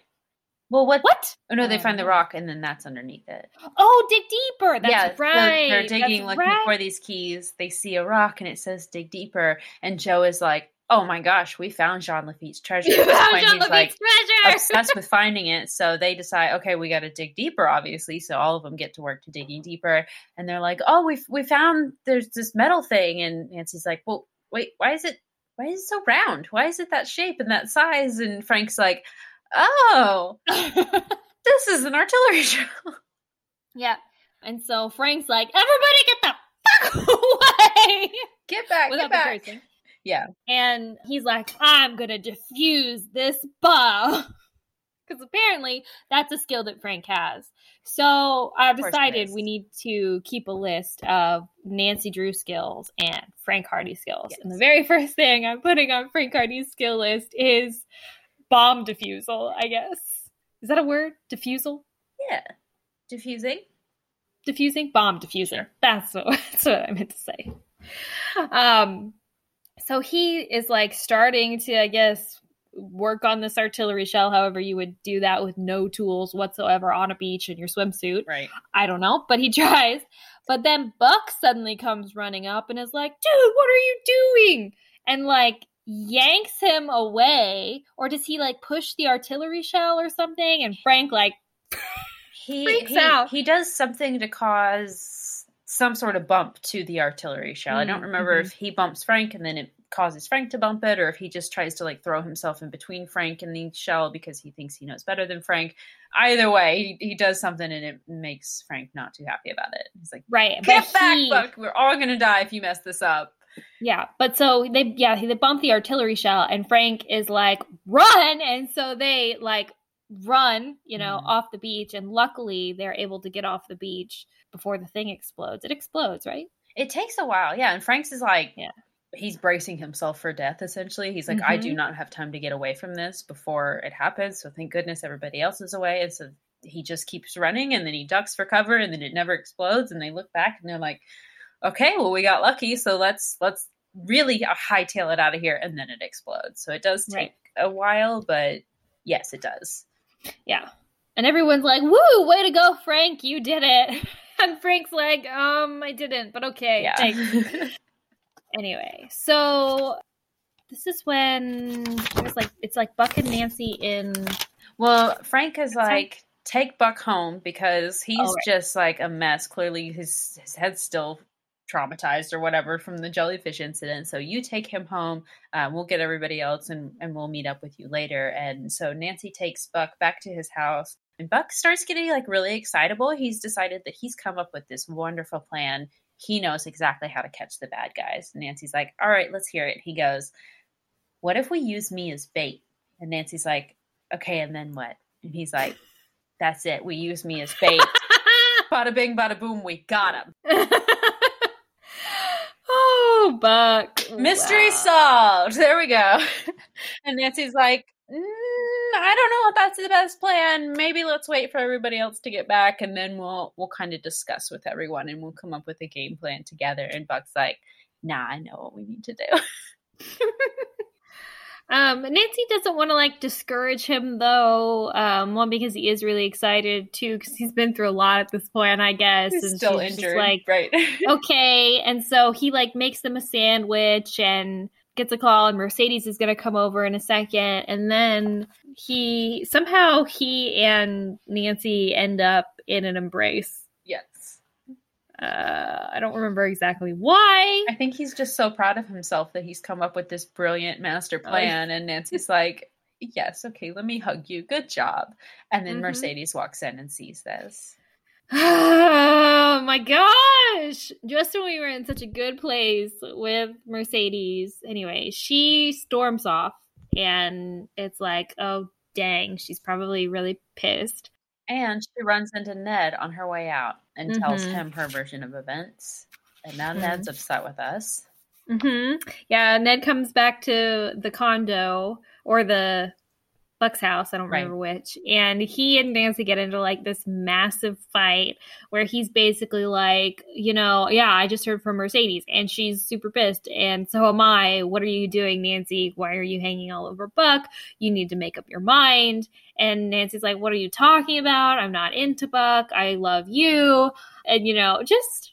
Well, what? What? Oh no, they find the rock and then that's underneath it. Oh, dig deeper. That's yeah, right. they're digging, That's looking right. for these keys. They see a rock and it says "dig deeper," and Joe is like, "Oh my gosh, we found Jean Lafitte's treasure." You this found Jean like Lafitte's treasure. obsessed with finding it. So they decide, okay, we got to dig deeper, obviously. So all of them get to work to digging deeper, and they're like, "Oh, we we found there's this metal thing," and Nancy's like, "Well, wait, why is it why is it so round? Why is it that shape and that size?" And Frank's like, "Oh, this is an artillery shell." yeah. And so Frank's like, everybody get the fuck away. Get back, Without get back. Yeah. And he's like, I'm going to defuse this bomb. Because apparently that's a skill that Frank has. So I've decided we need to keep a list of Nancy Drew skills and Frank Hardy skills. And the very first thing I'm putting on Frank Hardy's skill list is bomb defusal, I guess. Is that a word? Defusal? Yeah. Diffusing. diffusing bomb diffusing Sure. that's what, that's what i meant to say um so he is like starting to i guess work on this artillery shell however you would do that with no tools whatsoever on a beach in your swimsuit. Right. i don't know but he tries. But then buck suddenly comes running up and is like dude what are you doing? And like yanks him away. Or does he like push the artillery shell or something? And frank like He Freaks he, out. he does something to cause some sort of bump to the artillery shell. I don't Mm, remember mhm. if he bumps Frank and then it causes Frank to bump it, or if he just tries to like throw himself in between Frank and the shell because he thinks he knows better than Frank. Either way, he, he does something and it makes Frank not too happy about it. He's like, right "Get back, he- Buck! We're all gonna die if you mess this up." Yeah, but so they yeah they bump the artillery shell and Frank is like run, and so they like run, you know, Mhm. off the beach, and luckily they're able to get off the beach before the thing explodes. It explodes, right? It takes a while, yeah. And Frank's is like, Yeah. he's bracing himself for death. Essentially, he's like, I do Mhm. not have time to get away from this before it happens. So thank goodness everybody else is away. And so he just keeps running, and then he ducks for cover, and then it never explodes. And they look back, and they're like, okay, well we got lucky, so let's let's really hightail it out of here, and then it explodes. So it does take Right. a while, but yes, it does. Yeah, and everyone's like, "Woo, way to go, Frank! You did it!" And Frank's like, "Um, I didn't, but okay, Yeah. thanks." anyway, so this is when there's like it's like Buck and Nancy in Well, Frank is like, take Buck home because he's right. just like a mess. Clearly, his his head's still traumatized or whatever from the jellyfish incident. So you take him home. Um, we'll get everybody else, and and we'll meet up with you later. And so Nancy takes Buck back to his house, and Buck starts getting like really excitable. He's decided that he's come up with this wonderful plan. He knows exactly how to catch the bad guys. And Nancy's like, "All right, let's hear it." He goes, "What if we use me as bait?" And Nancy's like, "Okay, and then what?" And he's like, "That's it. We use me as bait." bada bing, bada boom. We got him. oh, Buck. Mystery Wow. solved. There we go. and Nancy's like, mm, I don't know if that's the best plan. Maybe let's wait for everybody else to get back, and then we'll we'll kind of discuss with everyone, and we'll come up with a game plan together. And Buck's like, Nah, I know what we need to do. Um, Nancy doesn't want to like discourage him though. Um, one because he is really excited, too, because he's been through a lot at this point, I guess, He's and still injured, like, right? okay, and so he like makes them a sandwich and gets a call, and Mercedes is gonna come over in a second, and then he somehow he and Nancy end up in an embrace. yes. Uh, I don't remember exactly why. I think he's just so proud of himself that he's come up with this brilliant master plan. And Nancy's like, Yes, okay, let me hug you. Good job. And then Mhm. Mercedes walks in and sees this. Oh my gosh! Just when we were in such a good place with Mercedes, anyway, she storms off, and it's like, oh dang, she's probably really pissed. And she runs into Ned on her way out and tells Mhm. him her version of events. And now Mhm. Ned's upset with us. hmm Yeah, Ned comes back to the condo or the Buck's house. I don't Right. remember which. And he and Nancy get into like this massive fight where he's basically like, you know, yeah, I just heard from Mercedes and she's super pissed. And so am I. What are you doing, Nancy? Why are you hanging all over Buck? You need to make up your mind. And Nancy's like, what are you talking about? I'm not into Buck. I love you. And, you know, just.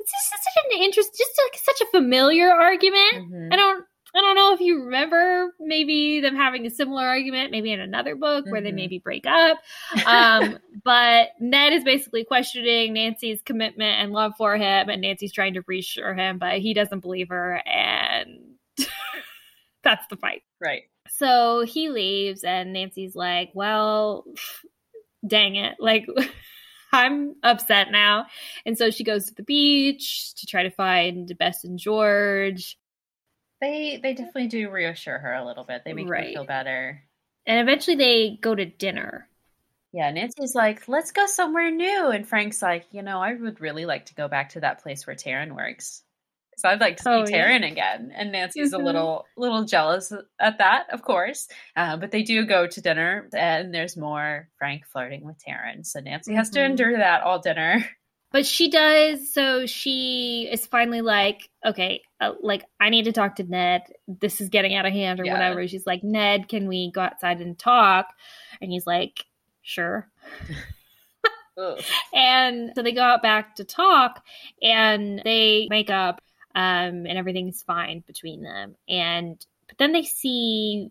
It's just such an interest, just like such a familiar argument. Mhm. I don't I don't know if you remember maybe them having a similar argument, maybe in another book where they Mhm. maybe break up. Um, but Ned is basically questioning Nancy's commitment and love for him, and Nancy's trying to reassure him, but he doesn't believe her, and that's the fight. Right. So he leaves, and Nancy's like, Well, dang it. Like, I'm upset now. And so she goes to the beach to try to find Bess and George. They they definitely do reassure her a little bit. They make her feel better. And eventually they go to dinner. Yeah, Nancy's like, let's go somewhere new. And Frank's like, you know, I would really like to go back to that place where Taryn works. So I'd like to see Oh, yeah. Taryn again. And Nancy's Mhm. a little little jealous at that, of course. Uh, but they do go to dinner and there's more Frank flirting with Taryn. So Nancy has to Mhm. endure that all dinner. But she does, so she is finally like, okay, uh, like I need to talk to Ned. This is getting out of hand or Yeah. whatever. She's like, Ned, can we go outside and talk? And he's like, sure. And so they go out back to talk and they make up um, and everything's fine between them. And but then they see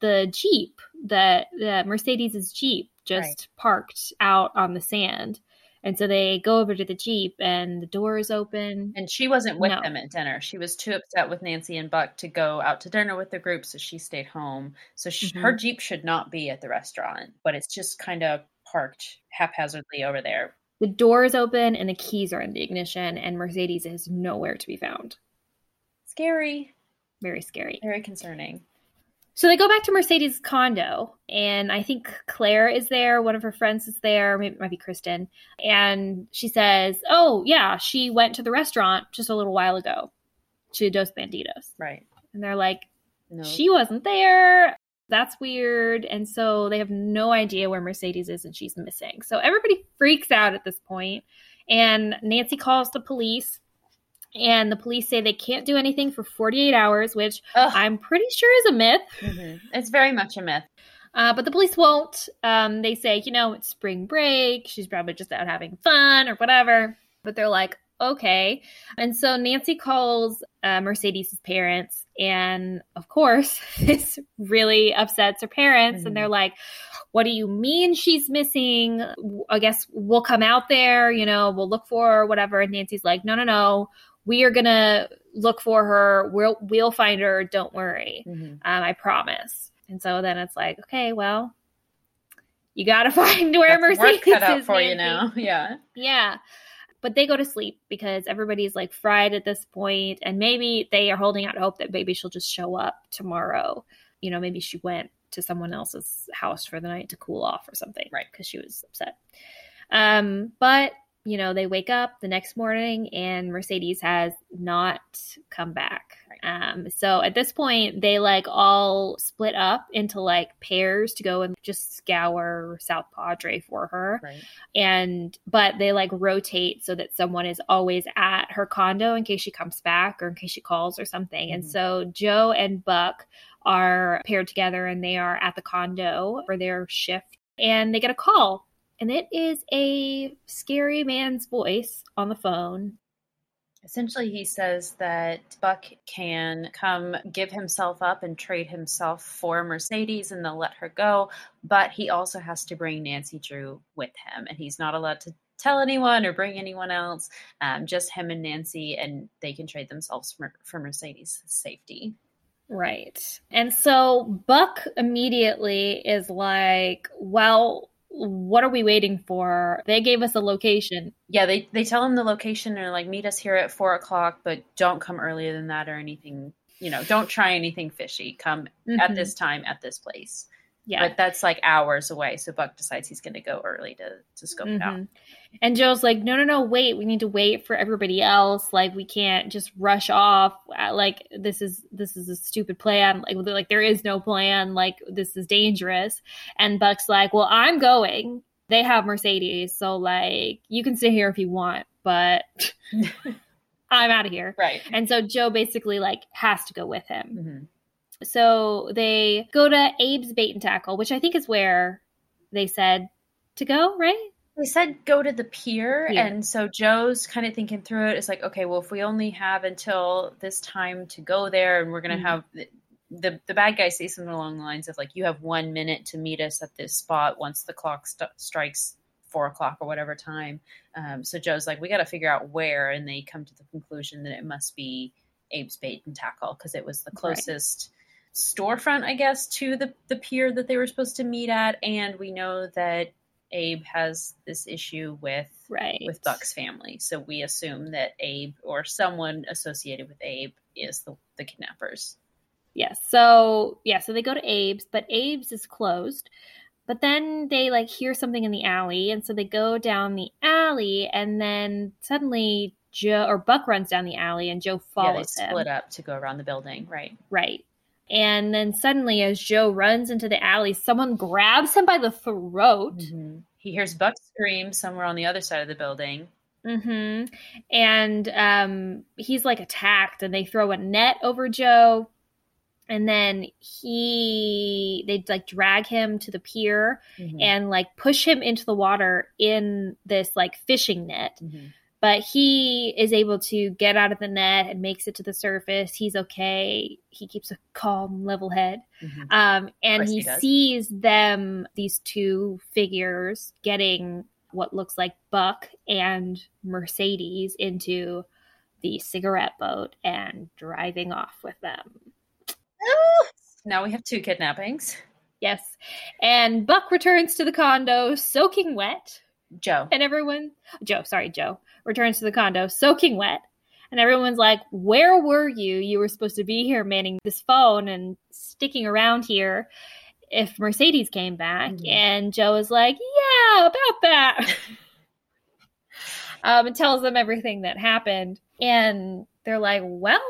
the Jeep, the, the Mercedes' Jeep just Right. parked out on the sand. And so they go over to the Jeep and the door is open. And she wasn't with No. them at dinner. She was too upset with Nancy and Buck to go out to dinner with the group, so she stayed home. So sh- Mhm. her Jeep should not be at the restaurant, but it's just kind of parked haphazardly over there. The door is open and the keys are in the ignition, and Mercedes is nowhere to be found. Scary. Very scary. Very concerning. So they go back to Mercedes' condo, and I think Claire is there. One of her friends is there. Maybe it might be Kristen. And she says, Oh, yeah, she went to the restaurant just a little while ago to Dos Banditos. Right. And they're like, No. She wasn't there. That's weird. And so they have no idea where Mercedes is and she's missing. So everybody freaks out at this point, And Nancy calls the police. And the police say they can't do anything for 48 hours, which Ugh. I'm pretty sure is a myth. Mhm. It's very much a myth. Uh, but the police won't. Um, they say, you know, it's spring break. She's probably just out having fun or whatever. But they're like, okay. And so Nancy calls uh, Mercedes' parents. And of course, this really upsets her parents. Mhm. And they're like, what do you mean she's missing? I guess we'll come out there, you know, we'll look for her, whatever. And Nancy's like, no, no, no. We are going to look for her. We'll, we'll find her. Don't worry. Mhm. Um, I promise. And so then it's like, okay, well, you got to find where That's Mercedes cut out is, for you now. Yeah. Yeah. But they go to sleep because everybody's like fried at this point, and maybe they are holding out hope that maybe she'll just show up tomorrow. You know, maybe she went to someone else's house for the night to cool off or something, Right. Because she was upset. Um, but you know, they wake up the next morning and Mercedes has not come back. Um, so at this point, they like all split up into like pairs to go and just scour South Padre for her Right. and but they like rotate so that someone is always at her condo in case she comes back or in case she calls or something and Mhm. so joe and buck are paired together and they are at the condo for their shift and they get a call and it is a scary man's voice on the phone Essentially, he says that Buck can come give himself up and trade himself for Mercedes and they'll let her go. But he also has to bring Nancy Drew with him. And he's not allowed to tell anyone or bring anyone else. Um, just him and Nancy, and they can trade themselves for, for Mercedes' safety. Right. And so Buck immediately is like, well, what are we waiting for? They gave us a location. Yeah, they, they tell him the location and like, meet us here at four o'clock, but don't come earlier than that or anything. You know, don't try anything fishy. Come mm-hmm. at this time at this place. Yeah. But that's like hours away. So Buck decides he's going to go early to, to scope mm-hmm. it out. And Joe's like, no, no, no, wait. We need to wait for everybody else. Like, we can't just rush off. Uh, like, this is this is a stupid plan. Like, like there is no plan. Like, this is dangerous. And Buck's like, well, I'm going. They have Mercedes, so like, you can sit here if you want, but I'm out of here. Right. And so Joe basically like has to go with him. Mm-hmm. So they go to Abe's bait and tackle, which I think is where they said to go, right? They said go to the pier. Yeah. And so Joe's kind of thinking through it. It's like, okay, well, if we only have until this time to go there and we're going to mm-hmm. have the, the, the bad guy say something along the lines of like, you have one minute to meet us at this spot once the clock st- strikes four o'clock or whatever time. Um, so Joe's like, we got to figure out where. And they come to the conclusion that it must be Abe's bait and tackle because it was the closest. Right storefront, I guess, to the, the pier that they were supposed to meet at. And we know that Abe has this issue with right. with Buck's family. So we assume that Abe or someone associated with Abe is the, the kidnappers. Yes. So yeah, so they go to Abe's, but Abe's is closed. But then they like hear something in the alley, and so they go down the alley, and then suddenly Joe or Buck runs down the alley, and Joe follows yeah, they split up to go around the building, right? Right. And then suddenly, as Joe runs into the alley, someone grabs him by the throat. Mm-hmm. He hears Buck scream somewhere on the other side of the building. Mm-hmm. And um, he's like attacked, and they throw a net over Joe. And then he, they like drag him to the pier mm-hmm. and like push him into the water in this like fishing net. Mm-hmm but he is able to get out of the net and makes it to the surface. He's okay. He keeps a calm, level head. Mm-hmm. Um, and he, he sees them, these two figures, getting what looks like Buck and Mercedes into the cigarette boat and driving off with them. Now we have two kidnappings. Yes. And Buck returns to the condo soaking wet. Joe. And everyone, Joe, sorry, Joe returns to the condo soaking wet. And everyone's like, Where were you? You were supposed to be here manning this phone and sticking around here if Mercedes came back. Mm-hmm. And Joe is like, Yeah, about that. um, and tells them everything that happened. And they're like, Well,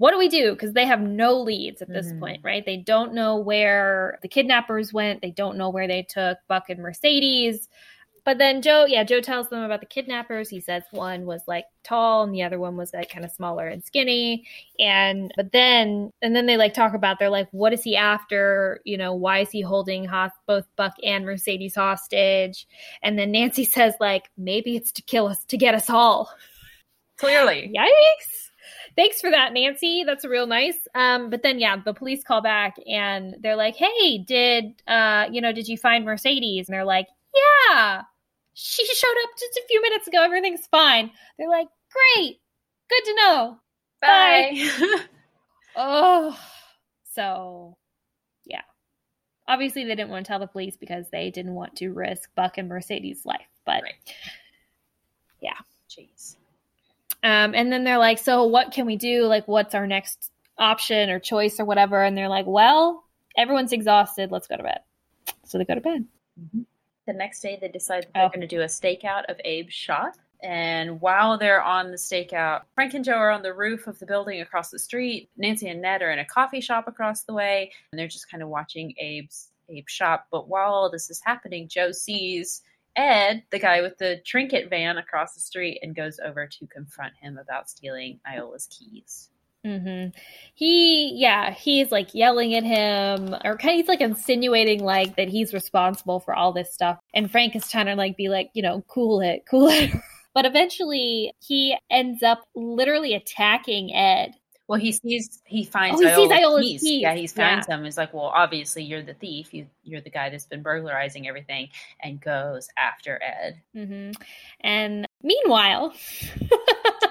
what do we do? Because they have no leads at this mm-hmm. point, right? They don't know where the kidnappers went. They don't know where they took Buck and Mercedes. But then Joe, yeah, Joe tells them about the kidnappers. He says one was like tall and the other one was like kind of smaller and skinny. And but then and then they like talk about they're like, what is he after? You know, why is he holding host- both Buck and Mercedes hostage? And then Nancy says like, maybe it's to kill us to get us all. Clearly, yikes. Thanks for that, Nancy. That's real nice. Um, but then yeah, the police call back and they're like, Hey, did uh, you know, did you find Mercedes? And they're like, Yeah, she showed up just a few minutes ago. Everything's fine. They're like, great. Good to know. Bye. Bye. oh, so yeah. Obviously, they didn't want to tell the police because they didn't want to risk Buck and Mercedes' life. But right. yeah. Jeez. Um, and then they're like, so what can we do? Like, what's our next option or choice or whatever? And they're like, well, everyone's exhausted. Let's go to bed. So they go to bed. Mm-hmm. The next day, they decide that they're oh. going to do a stakeout of Abe's shop. And while they're on the stakeout, Frank and Joe are on the roof of the building across the street. Nancy and Ned are in a coffee shop across the way, and they're just kind of watching Abe's Abe's shop. But while all this is happening, Joe sees Ed, the guy with the trinket van across the street, and goes over to confront him about stealing Iola's keys. Mm-hmm. He, yeah, he's like yelling at him, or kind of he's like insinuating like that he's responsible for all this stuff. And Frank is trying to like be like, you know, cool it, cool it. but eventually, he ends up literally attacking Ed. Well, he sees he finds Oh, he sees Iola's Iola's keys. keys, Yeah, he finds yeah. them. He's like, well, obviously you're the thief. You you're the guy that's been burglarizing everything, and goes after Ed. hmm And meanwhile,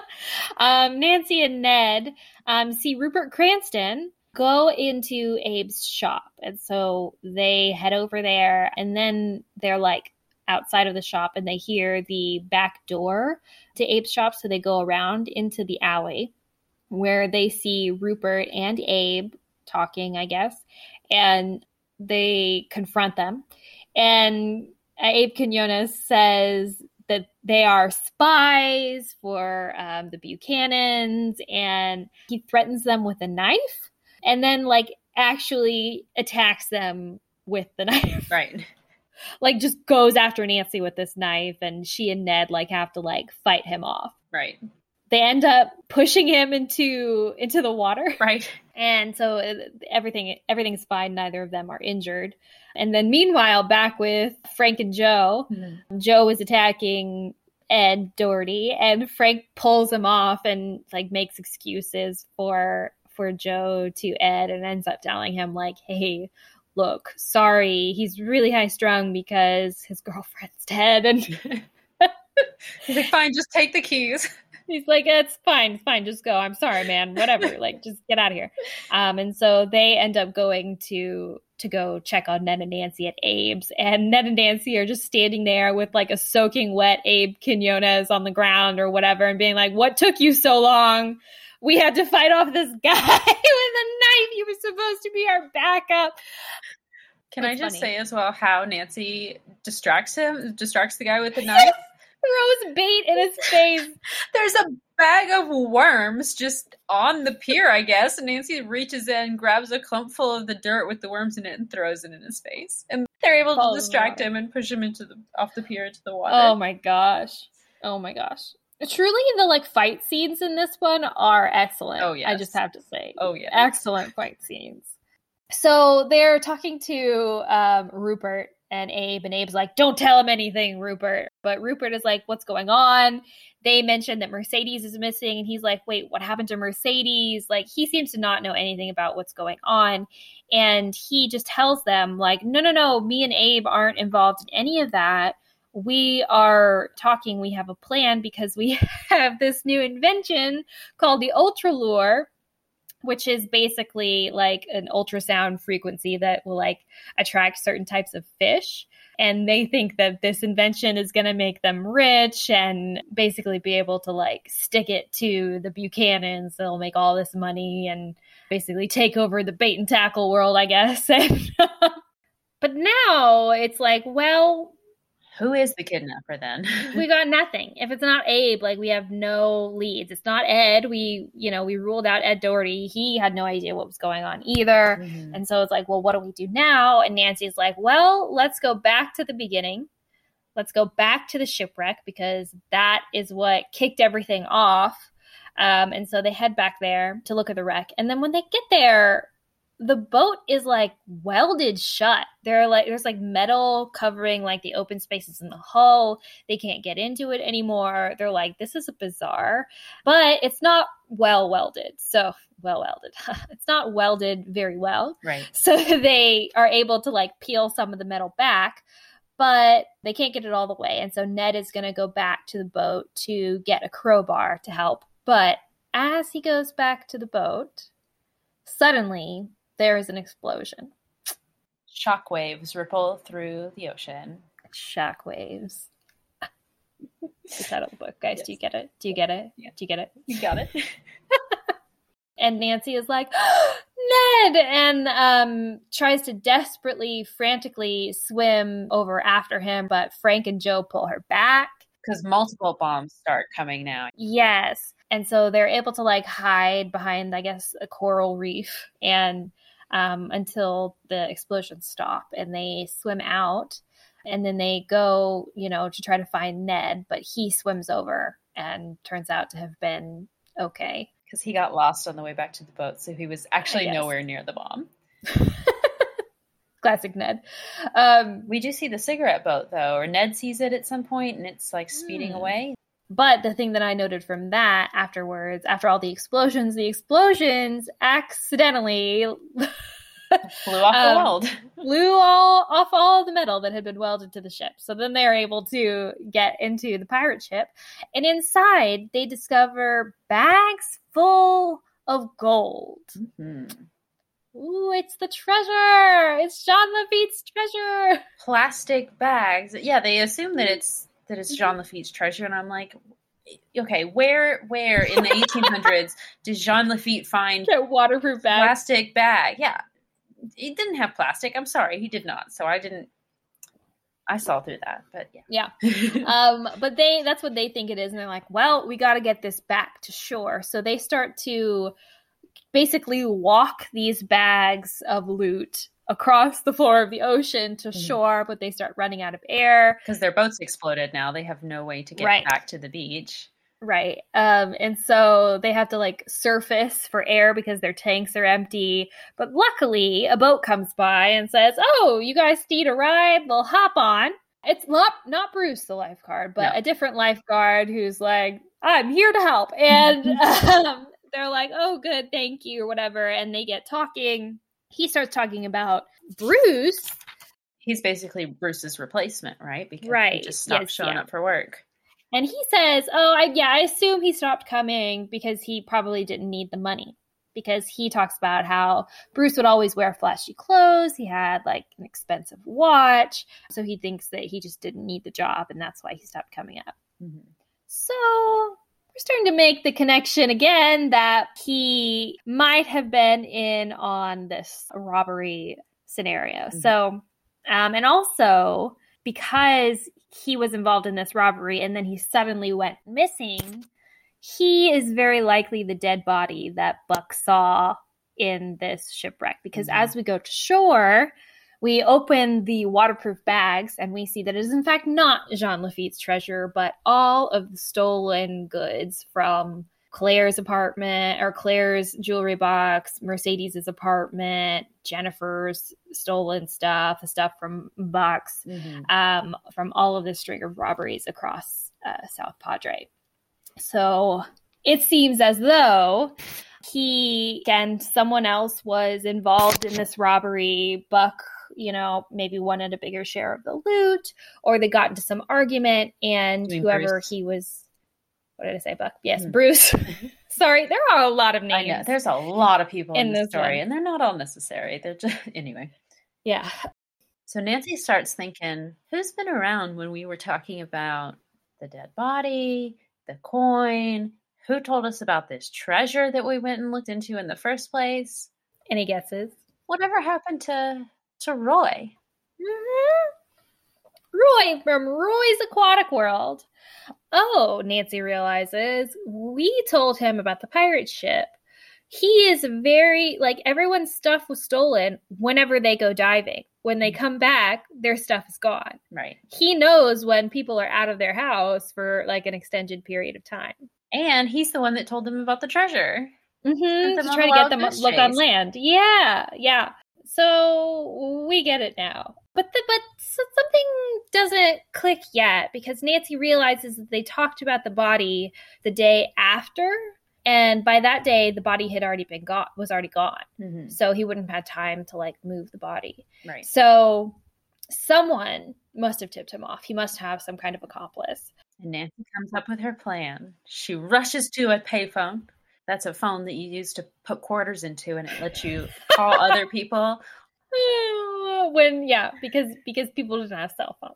um, Nancy and Ned um, see Rupert Cranston go into Abe's shop. And so they head over there, and then they're like outside of the shop and they hear the back door to Abe's shop. So they go around into the alley where they see Rupert and Abe talking, I guess, and they confront them. And Abe Quinones says that they are spies for um, the Buchanans, and he threatens them with a knife, and then like actually attacks them with the knife. Right. like just goes after Nancy with this knife, and she and Ned like have to like fight him off. Right. They end up pushing him into into the water. Right. And so uh, everything everything's fine. Neither of them are injured. And then meanwhile, back with Frank and Joe, mm-hmm. Joe is attacking Ed Doherty, and Frank pulls him off and like makes excuses for for Joe to Ed, and ends up telling him like, "Hey, look, sorry, he's really high strung because his girlfriend's dead." And He's like, fine, just take the keys. He's like, it's fine, it's fine, just go. I'm sorry, man. Whatever. like, just get out of here. Um, and so they end up going to to go check on Ned and Nancy at Abe's, and Ned and Nancy are just standing there with like a soaking wet Abe Quinones on the ground or whatever, and being like, "What took you so long? We had to fight off this guy with a knife. He was supposed to be our backup." Can That's I just funny. say as well how Nancy distracts him, distracts the guy with the knife? Throws bait in his face. There's a bag of worms just on the pier, I guess. And Nancy reaches in, grabs a clump full of the dirt with the worms in it, and throws it in his face. And they're able to Oh, distract him and push him into the off the pier into the water. Oh my gosh. Oh my gosh. Truly, the like fight scenes in this one are excellent. Oh, yeah, I just have to say. Oh, yeah. Excellent fight scenes. So they're talking to um, Rupert and Abe, and Abe's like, Don't tell him anything, Rupert. But Rupert is like, What's going on? They mentioned that Mercedes is missing, and he's like, Wait, what happened to Mercedes? Like, he seems to not know anything about what's going on. And he just tells them, like, No, no, no, me and Abe aren't involved in any of that we are talking we have a plan because we have this new invention called the ultralure which is basically like an ultrasound frequency that will like attract certain types of fish. And they think that this invention is going to make them rich and basically be able to like stick it to the buchanans. They'll make all this money and basically take over the bait and tackle world i guess. But now it's like well Who is the kidnapper then? we got nothing. If it's not Abe, like we have no leads. It's not Ed. We, you know, we ruled out Ed Doherty. He had no idea what was going on either. Mhm. And so it's like, well, what do we do now? And Nancy's like, well, let's go back to the beginning. Let's go back to the shipwreck because that is what kicked everything off. Um, and so they head back there to look at the wreck. And then when they get there, the boat is like welded shut. There are like there's like metal covering like the open spaces in the hull. They can't get into it anymore. They're like, this is a bizarre, but it's not well welded. So well welded. it's not welded very well. Right. So they are able to like peel some of the metal back, but they can't get it all the way. And so Ned is going to go back to the boat to get a crowbar to help. But as he goes back to the boat, suddenly there is an explosion. Shockwaves ripple through the ocean. Shockwaves. the title of the book, guys. Do you get it? Do you get it? Yeah. Do you get it? You got it. and Nancy is like, Ned, and um, tries to desperately, frantically swim over after him, but Frank and Joe pull her back. Because multiple bombs start coming now. Yes. And so they're able to like hide behind, I guess, a coral reef and um, until the explosions stop and they swim out. And then they go, you know, to try to find Ned, but he swims over and turns out to have been okay. Because he got lost on the way back to the boat, so he was actually nowhere near the bomb. Classic Ned. Um, We do see the cigarette boat though, or Ned sees it at some point and it's like speeding Hmm. away. But the thing that I noted from that afterwards, after all the explosions, the explosions accidentally Blew off the Um, world. blew all off all the metal that had been welded to the ship. So then they're able to get into the pirate ship, and inside they discover bags full of gold. Mhm. Ooh, it's the treasure! It's John Lafitte's treasure. Plastic bags. Yeah, they assume that it's that Mm-hmm. it's Jean Lafitte's treasure, and I'm like, okay, where where in the 1800s did Jean Lafitte find That waterproof bag. plastic bag? Yeah, he didn't have plastic. I'm sorry, he did not. So I didn't. I saw through that, but yeah. Yeah. um, but they that's what they think it is, and they're like, well, we got to get this back to shore. So they start to basically walk these bags of loot across the floor of the ocean to Mhm. shore, but they start running out of air. Because their boats exploded now. They have no way to get Right. back to the beach. Right. Um, and so they have to like surface for air because their tanks are empty. But luckily, a boat comes by and says, "Oh, you guys need a ride? We'll hop on." It's not not Bruce, the lifeguard, but No. a different lifeguard who's like, "I'm here to help," and um, they're like, "Oh, good, thank you," or whatever. And they get talking. He starts talking about Bruce. He's basically Bruce's replacement, right? Because right. he just stopped Yes, showing yeah. up for work. And he says, "Oh, I, yeah, I assume he stopped coming because he probably didn't need the money." Because he talks about how Bruce would always wear flashy clothes, he had like an expensive watch, so he thinks that he just didn't need the job, and that's why he stopped coming up. Mhm. So starting to make the connection again that he might have been in on this robbery scenario. Mhm. So, um, and also because he was involved in this robbery and then he suddenly went missing, he is very likely the dead body that Buck saw in this shipwreck. Because Mhm. as we go to shore, we open the waterproof bags and we see that it is in fact not Jean Lafitte's treasure, but all of the stolen goods from Claire's apartment or Claire's jewelry box, Mercedes's apartment, Jennifer's stolen stuff, the stuff from Buck's, Mhm. um, from all of this string of robberies across uh, South Padre. So it seems as though he and someone else was involved in this robbery. Buck, you know, maybe wanted a bigger share of the loot, or they got into some argument, and You mean whoever Bruce? he was. What did I say, Buck? Yes, Hmm. Bruce. Sorry, there are a lot of I names. know there's a lot of people in, in this this story, one. and they're not all necessary. They're just anyway. yeah, So Nancy starts thinking, who's been around when we were talking about the dead body, the coin? Who told us about this treasure that we went and looked into in the first place? any guesses? Whatever happened to to Roy? Mhm. Roy from Roy's Aquatic World. Oh, Nancy realizes we told him about the pirate ship. He is very like everyone's stuff was stolen whenever they go diving. When they come back, their stuff is gone. Right. He knows when people are out of their house for like an extended period of time. And he's the one that told them about the treasure. Mm-hmm. To try to get them goose look on land. Yeah, yeah. So we get it now. But the, but something doesn't click yet because Nancy realizes that they talked about the body the day after, and by that day the body had already been gone was already gone. Mhm. So he wouldn't have had time to like move the body. Right. So someone must have tipped him off. He must have some kind of accomplice. And Nancy comes up with her plan. She rushes to a payphone. That's a phone that you use to put quarters into, and it lets you call other people. when yeah, because because people didn't have cell phones.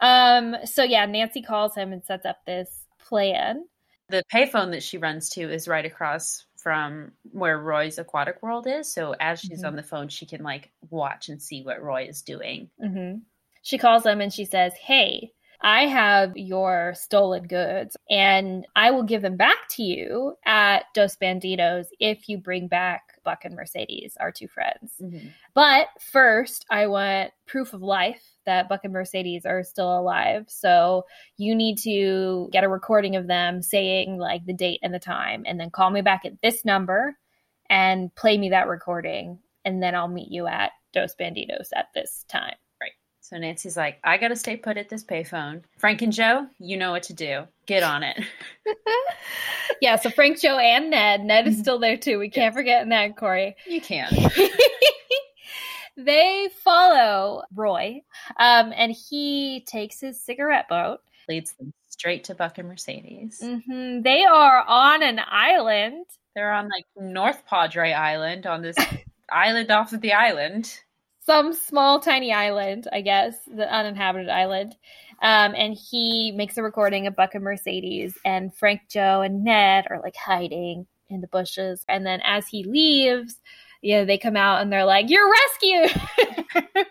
Hmm. Um, so yeah, Nancy calls him and sets up this plan. The payphone that she runs to is right across from where Roy's Aquatic World is. So as she's Mhm. on the phone, she can like watch and see what Roy is doing. Mm-hmm. She calls him and she says, "Hey, I have your stolen goods, and I will give them back to you at Dos Banditos if you bring back Buck and Mercedes, our two friends. Mm-hmm. But first, I want proof of life that Buck and Mercedes are still alive. So you need to get a recording of them saying like the date and the time, and then call me back at this number and play me that recording, and then I'll meet you at Dos Banditos at this time. So Nancy's like, I gotta stay put at this payphone. Frank and Joe, you know what to do. Get on it. yeah, so Frank, Joe, and Ned. Ned is still there too. We can't forget Ned, Corey. You can't. they follow Roy, um, and he takes his cigarette boat. Leads them straight to Buck and Mercedes. hmm They are on an island. They're on like North Padre Island on this island off of the island. Some small, tiny island, I guess, the uninhabited island. Um, and he makes a recording of Buck and Mercedes, and Frank, Joe, and Ned are like hiding in the bushes. And then as he leaves, you know, they come out and they're like, "You're rescued!"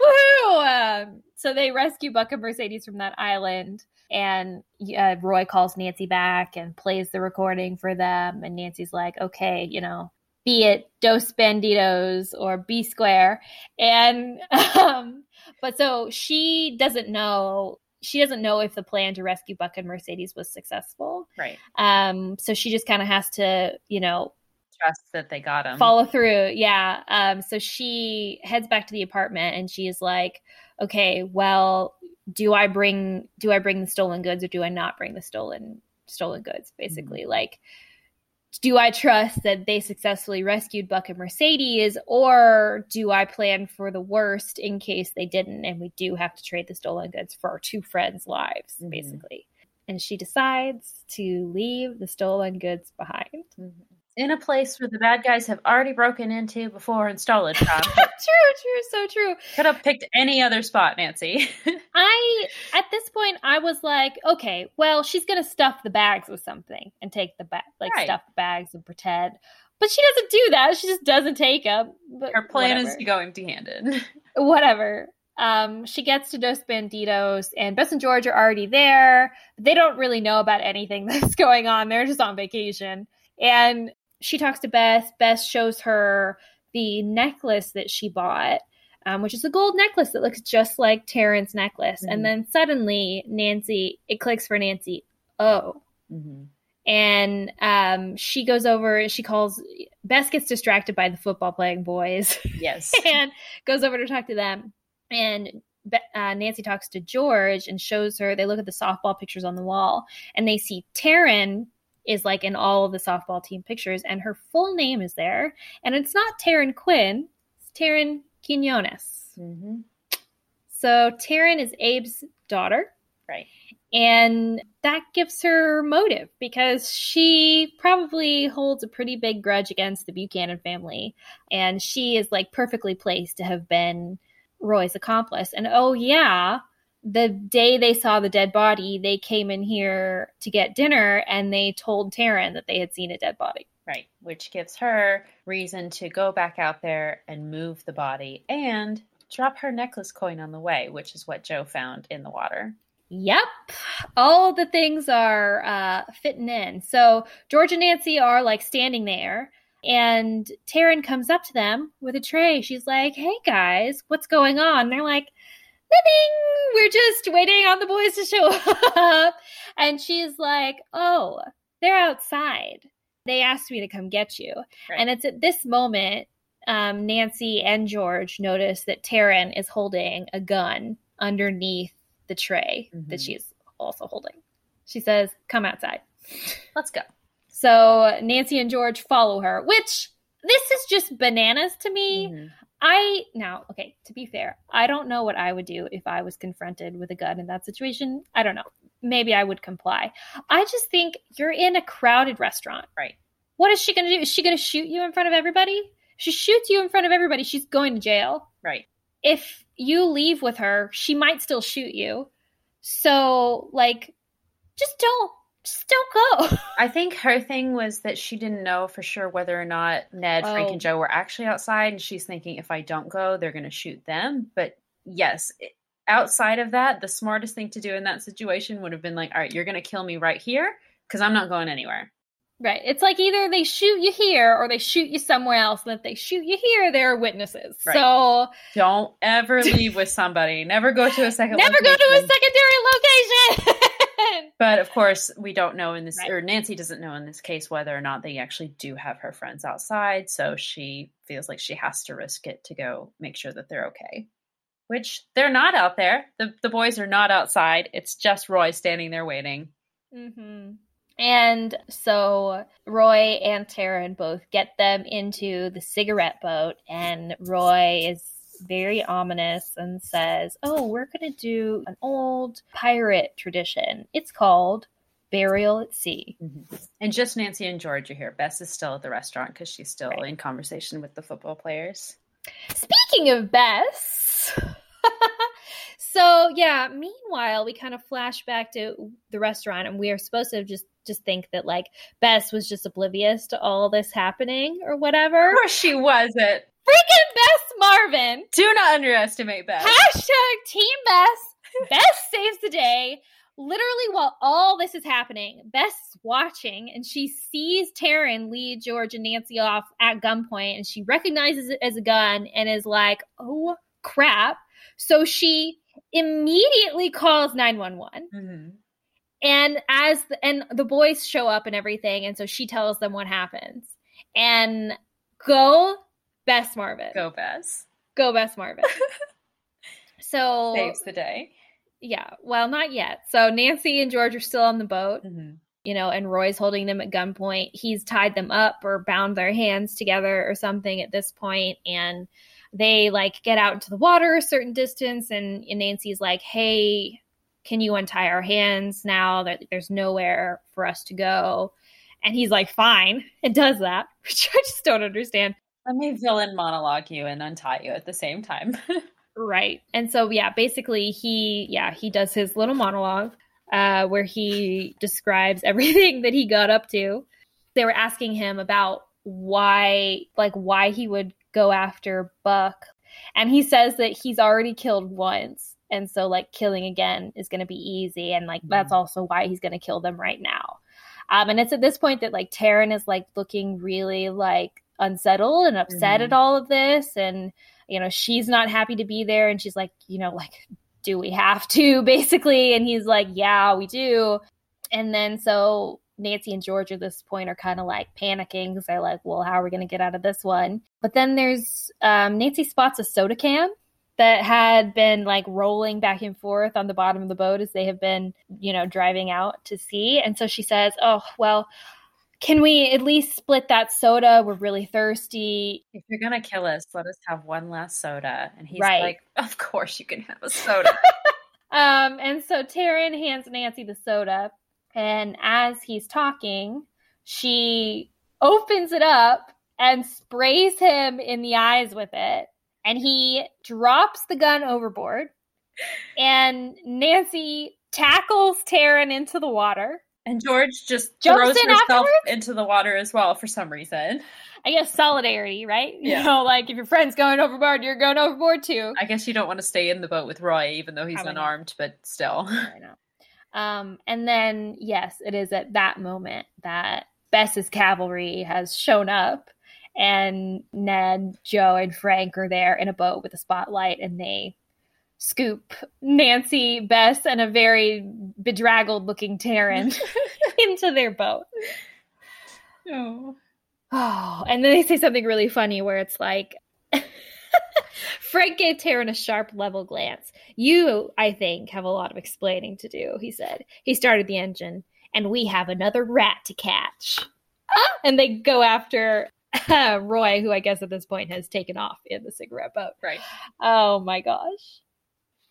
Woohoo! Um, so they rescue Buck and Mercedes from that island, and uh, Roy calls Nancy back and plays the recording for them. And Nancy's like, "Okay, you know, be it Dos Banditos or B Square," and um, but so she doesn't know. She doesn't know if the plan to rescue Buck and Mercedes was successful. Right. Um, so she just kind of has to, you know, Trust that they got him. follow through. Yeah. Um, so she heads back to the apartment and she is like, okay, well, do I bring do I bring the stolen goods or do I not bring the stolen stolen goods? Basically, like, do I trust that they successfully rescued Buck and Mercedes, or do I plan for the worst in case they didn't and we do have to trade the stolen goods for our two friends' lives, Mhm. basically? And she decides to leave the stolen goods behind. In a place where the bad guys have already broken into before and stolen from. true, true, so true. Could have picked any other spot, Nancy. I at this point I was like, okay, well, she's gonna stuff the bags with something and take the bag, like Right. stuff the bags and pretend. But she doesn't do that. She just doesn't take them. But Her plan is to go empty handed. whatever. Um, she gets to Dos Banditos, and Bess and George are already there. They don't really know about anything that's going on. They're just on vacation. And she talks to Bess. Bess shows her the necklace that she bought, um, which is a gold necklace that looks just like Taryn's necklace. Mhm. And then suddenly, Nancy, it clicks for Nancy. Oh, Mm-hmm. and um, she goes over. She calls. Bess gets distracted by the football playing boys Yes. and goes over to talk to them. And uh, Nancy talks to George and shows her. They look at the softball pictures on the wall, and they see Taryn is like in all of the softball team pictures, and her full name is there. And it's not Taryn Quinn; it's Taryn Quinones. hmm So Taryn is Abe's daughter. Right. And that gives her motive because she probably holds a pretty big grudge against the Buchanan family. And she is like perfectly placed to have been Roy's accomplice. And oh, yeah, the day they saw the dead body, they came in here to get dinner and they told Taryn that they had seen a dead body. Right. Which gives her reason to go back out there and move the body and drop her necklace coin on the way, which is what Joe found in the water. Yep. All the things are uh, fitting in. So George and Nancy are like standing there, and Taryn comes up to them with a tray. She's like, Hey guys, what's going on? they're like, We're just waiting on the boys to show up. And she's like, Oh, they're outside. They asked me to come get you. Right. And it's at this moment um, Nancy and George notice that Taryn is holding a gun underneath the tray that Mhm. she's also holding. She says, Come outside. Let's go. So Nancy and George follow her, which this is just bananas to me. Mhm. I now, okay, to be fair, I don't know what I would do if I was confronted with a gun in that situation. I don't know. Maybe I would comply. I just think you're in a crowded restaurant. Right. What is she going to do? Is she going to shoot you in front of everybody? She shoots you in front of everybody, she's going to jail. Right. If you leave with her, she might still shoot you. So, like, just don't, just don't go. I think her thing was that she didn't know for sure whether or not Ned, Frank, Oh. and Joe were actually outside, and she's thinking if I don't go, they're going to shoot them. But yes, outside of that, the smartest thing to do in that situation would have been like, all right, you're going to kill me right here because I'm not going anywhere. Right. It's like either they shoot you here or they shoot you somewhere else. And if they shoot you here, there are witnesses. Right. So Don't ever leave with somebody. Never go to a second. never go to a secondary location. But of course, we don't know in this, Right. or Nancy doesn't know in this case whether or not they actually do have her friends outside. So she feels like she has to risk it to go make sure that they're okay. which they're not out there. The, the boys are not outside. It's just Roy standing there waiting. Mm-hmm. And so Roy and Taryn both get them into the cigarette boat, and Roy is very ominous and says, Oh, we're going to do an old pirate tradition. It's called Burial at Sea. Mm-hmm. And just Nancy and George are here. Bess is still at the restaurant because she's still Right. in conversation with the football players. Speaking of Bess. so yeah, meanwhile, we kind of flash back to the restaurant and we are supposed to just just think that like Bess was just oblivious to all this happening or whatever. Of course she wasn't. Freaking Bess Marvin. Do not underestimate Bess. Hashtag Team Bess. Bess saves the day. Literally, while all this is happening, Bess is watching and she sees Taryn lead George and Nancy off at gunpoint and she recognizes it as a gun and is like, oh crap. So she immediately calls 911 Mhm. and as the, and the boys show up and everything and so she tells them what happens and go Bess Marvin. Go Bess. Go Bess Marvin. so Saves the day. yeah, well, not yet. So Nancy and George are still on the boat, Mhm. you know, and Roy's holding them at gunpoint. He's tied them up or bound their hands together or something at this point, and they like get out into the water a certain distance, and, and Nancy's like, "Hey, can you untie our hands now? That there's nowhere for us to go." And he's like, "Fine," and does that, which I just don't understand. Let me villain monologue you and untie you at the same time. Right. And so yeah, basically he yeah, he does his little monologue uh where he describes everything that he got up to. They were asking him about why like why he would go after Buck. And he says that he's already killed once. And so like killing again is going to be easy and like that's also why he's going to kill them right now. Um and it's at this point that like Taryn is like looking really like unsettled and upset Mhm. at all of this. And you know she's not happy to be there. And she's like you know like do we have to basically? And he's like yeah we do. And then so nancy and george at this point are kind of like panicking. Because they're like well how are we going to get out of this one? But then there's um, nancy spots a soda can that had been like rolling back and forth on the bottom of the boat as they have been you know driving out to sea. And so she says oh well can we at least split that soda we're really thirsty if you're gonna kill us, let us have one last soda. And he's Right. like, Of course you can have a soda. Um, and so Taryn hands Nancy the soda, and as he's talking, she opens it up and sprays him in the eyes with it, and he drops the gun overboard. And Nancy tackles Taryn into the water. And George just Jumps throws in herself afterwards? into the water as well for some reason. I guess solidarity, right? Yeah. You know, like if your friend's going overboard, you're going overboard too. I guess you don't want to stay in the boat with Roy, even though he's Probably not. unarmed, but still. I know. Um, and then, yes, it is at that moment that Bess's cavalry has shown up, and Ned, Joe, and Frank are there in a boat with a spotlight, and they scoop Nancy, Bess, and a very bedraggled looking Taryn into their boat. Oh. Oh, and then they say something really funny where it's like, Frank gave Taryn a sharp, level glance. You, I think, have a lot of explaining to do, he said. He started the engine, and we have another rat to catch. And they go after uh, Roy, who I guess at this point has taken off in the cigarette boat. Right. Oh my gosh.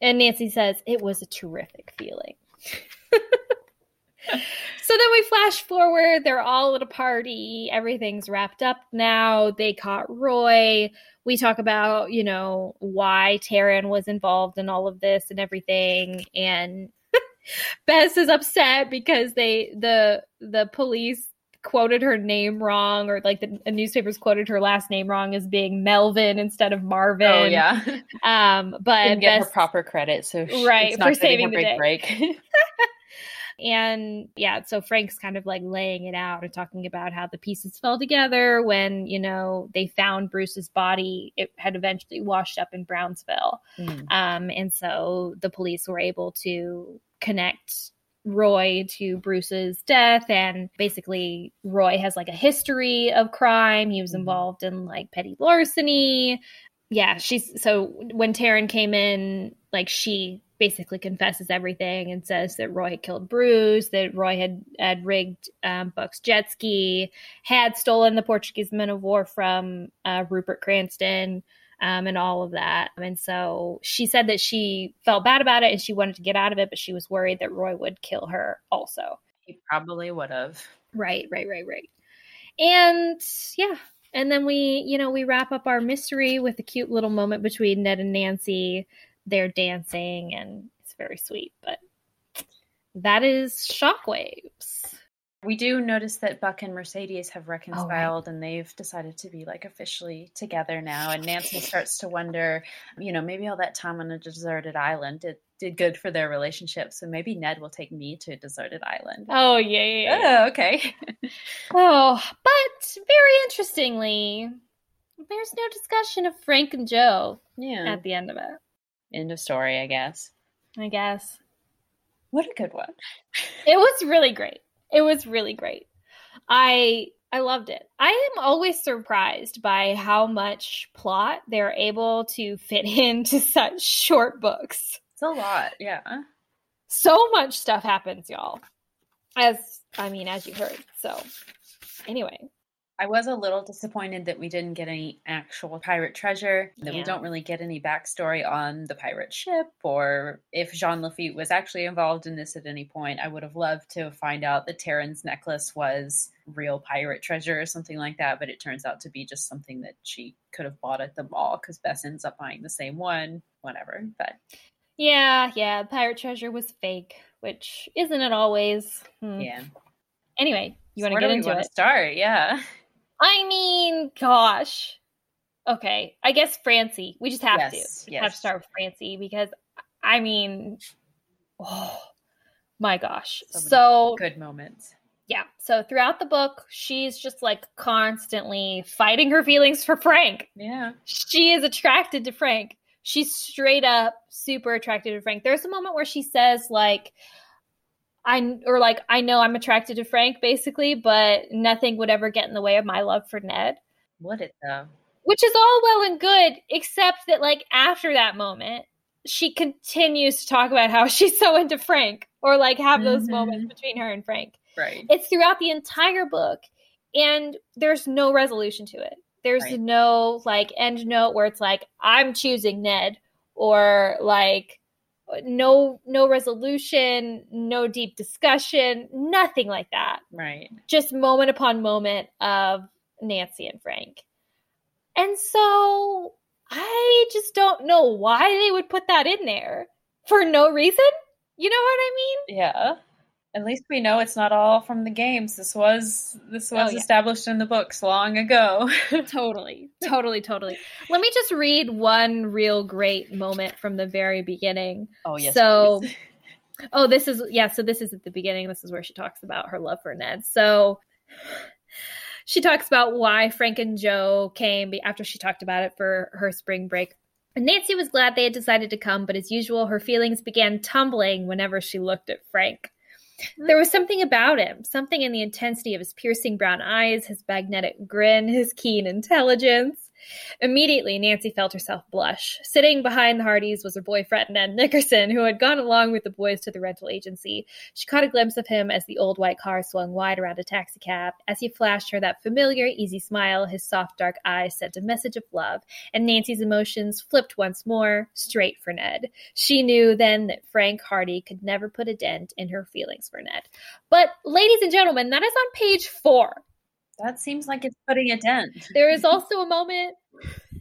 And Nancy says, it was a terrific feeling. so then we flash forward. They're all at a party. Everything's wrapped up now. They caught Roy. We talk about, you know, why Taryn was involved in all of this and everything. And Bess is upset because they the the police quoted her name wrong or like the, newspapers quoted her last name wrong as being Melvin instead of Marvin. Oh yeah. Um, but Didn't get Bess, her proper credit, so she- Right, it's not for saving the day. break. and yeah, so Frank's kind of like laying it out and talking about how the pieces fell together when you know they found Bruce's body. It had eventually washed up in Brownsville, Mm. um, and so the police were able to connect Roy to Bruce's death. And basically, Roy has like a history of crime. He was Mhm. involved in like petty larceny. yeah, she's so when Taryn came in, like she basically confesses everything and says that Roy had killed Bruce, that Roy had had rigged um, Buck's jet ski, had stolen the Portuguese men of war from uh, Rupert Cranston, um, and all of that. And so she said that she felt bad about it and she wanted to get out of it, but she was worried that Roy would kill her also. He probably would have. Right, right, right, right. And yeah, and then we, you know, we wrap up our mystery with a cute little moment between Ned and Nancy. They're dancing and it's very sweet, but that is shockwaves. We do notice that Buck and Mercedes have reconciled oh, right. and they've decided to be like officially together now. And Nancy starts to wonder, you know, maybe all that time on a deserted island did, did good for their relationship. So maybe Ned will take me to a deserted island. Oh, yeah, yeah. yeah. Oh, okay. oh, but very interestingly, there's no discussion of Frank and Joe yeah. at the end of it. End of story, I guess. I guess. What a good one. it was really great. It was really great. I I loved it. I am always surprised by how much plot they're able to fit into such short books. It's a lot, yeah. So much stuff happens, y'all. As I mean, as you heard. So, anyway, I was a little disappointed that we didn't get any actual pirate treasure, that yeah. we don't really get any backstory on the pirate ship, or if Jean Lafitte was actually involved in this at any point. I would have loved to find out that Taryn's necklace was real pirate treasure or something like that, but it turns out to be just something that she could have bought at the mall because Bess ends up buying the same one, whatever. But yeah, yeah, pirate treasure was fake, which isn't it always? Hmm. Yeah. Anyway, you want to get into it? Start, yeah. I mean, gosh. Okay, I guess Francie. We just have yes, to. We yes. have to start with Francie because I mean, oh my gosh. So, so good moments. Yeah. So throughout the book, she's just like constantly fighting her feelings for Frank. Yeah. She is attracted to Frank. She's straight up super attracted to Frank. There's a moment where she says like I or like I know I'm attracted to Frank basically, but nothing would ever get in the way of my love for Ned. Would it though? Which is all well and good, except that like after that moment, she continues to talk about how she's so into Frank, or like have those mm-hmm. moments between her and Frank. Right. It's throughout the entire book, and there's no resolution to it. There's right. no like end note where it's like I'm choosing Ned, or like no no resolution no deep discussion nothing like that. Right. Just moment upon moment of nancy and frank. And so i just don't know why they would put that in there. For no reason? You know what i mean? Yeah at least we know it's not all from the games. This was this oh, was oh, yeah. established in the books long ago. totally. Totally, totally. Let me just read one real great moment from the very beginning. Oh yes. So Oh, this is yeah, so this is at the beginning. This is where she talks about her love for Ned. So she talks about why Frank and Joe came after she talked about it for her spring break. Nancy was glad they had decided to come, but as usual, her feelings began tumbling whenever she looked at Frank. There was something about him, something in the intensity of his piercing brown eyes, his magnetic grin, his keen intelligence. Immediately, Nancy felt herself blush. Sitting behind the Hardys was her boyfriend, Ned Nickerson, who had gone along with the boys to the rental agency. She caught a glimpse of him as the old white car swung wide around a taxicab. As he flashed her that familiar, easy smile, his soft, dark eyes sent a message of love, and Nancy's emotions flipped once more, straight for Ned. She knew then that Frank Hardy could never put a dent in her feelings for Ned. But, ladies and gentlemen, that is on page four. That seems like it's putting a dent. There is also a moment.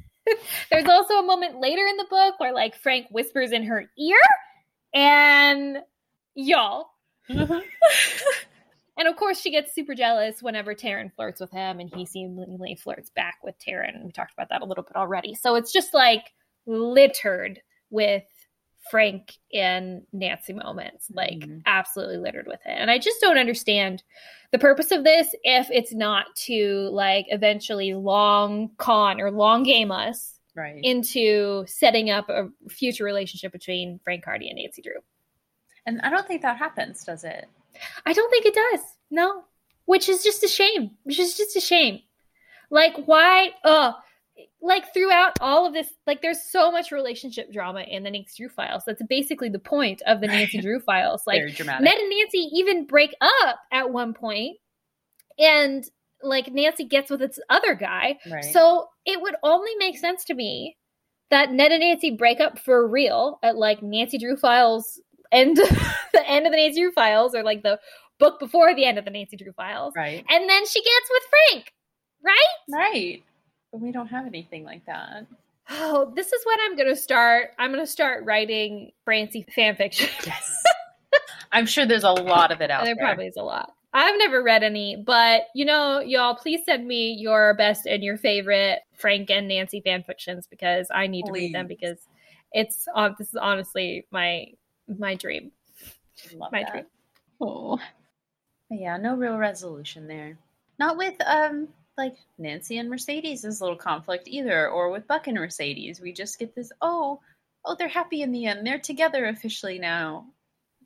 there's also a moment later in the book where like Frank whispers in her ear, and y'all. Mm-hmm. and of course, she gets super jealous whenever Taryn flirts with him, and he seemingly flirts back with Taryn. We talked about that a little bit already. So it's just like littered with Frank and Nancy moments, like mm-hmm. absolutely littered with it. And I just don't understand the purpose of this if it's not to like eventually long con or long game us right. into setting up a future relationship between Frank Hardy and Nancy Drew. And I don't think that happens, does it? I don't think it does. No. Which is just a shame. Which is just a shame. Like why oh like throughout all of this, like there's so much relationship drama in the Nancy Drew files. That's basically the point of the Nancy Drew files. Like. Ned and Nancy even break up at one point, and like Nancy gets with its other guy. right. So it would only make sense to me that Ned and Nancy break up for real at like Nancy Drew files end the end of the Nancy Drew files or like the book before the end of the Nancy Drew files. right. And then she gets with Frank, right? Right. But we don't have anything like that. Oh, this is what I'm gonna start. I'm gonna start writing Francie fan fiction. Yes. I'm sure there's a lot of it out there there. probably is a lot. I've never read any, but you know, y'all, please send me your best and your favorite Frank and Nancy fan fictions because I need to read them because it's on. This is honestly my my dream. Love My that. dream. Oh. Yeah, no real resolution there. Not with um like Nancy and Mercedes' little conflict either, or with Buck and Mercedes. We just get this, oh, oh, they're happy in the end. They're together officially now.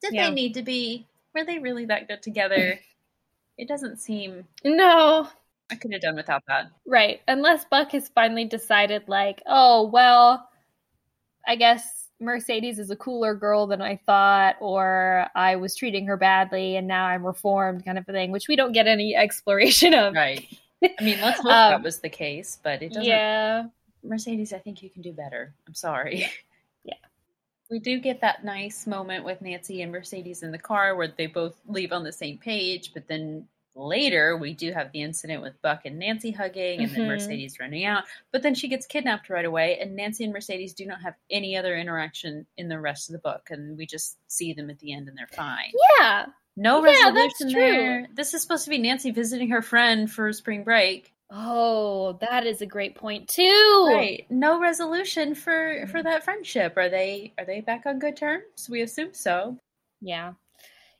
Did Yeah. they need to be? Were they really that good together? it doesn't seem No, I could have done without that. right. Unless Buck has finally decided, like, oh well, I guess Mercedes is a cooler girl than I thought, or I was treating her badly and now I'm reformed, kind of a thing. Which we don't get any exploration of. Right. I mean, let's hope Um, that was the case, but it doesn't Yeah. Mercedes, I think you can do better. I'm sorry. Yeah. We do get that nice moment with Nancy and Mercedes in the car where they both leave on the same page, but then later we do have the incident with Buck and Nancy hugging and then Mhm. Mercedes running out. But then she gets kidnapped right away, and Nancy and Mercedes do not have any other interaction in the rest of the book, and we just see them at the end and they're fine. Yeah. No Yeah, resolution there. This is supposed to be Nancy visiting her friend for spring break. Oh, that is a great point too. Right. No resolution for for that friendship. Are they are they back on good terms? We assume so. Yeah.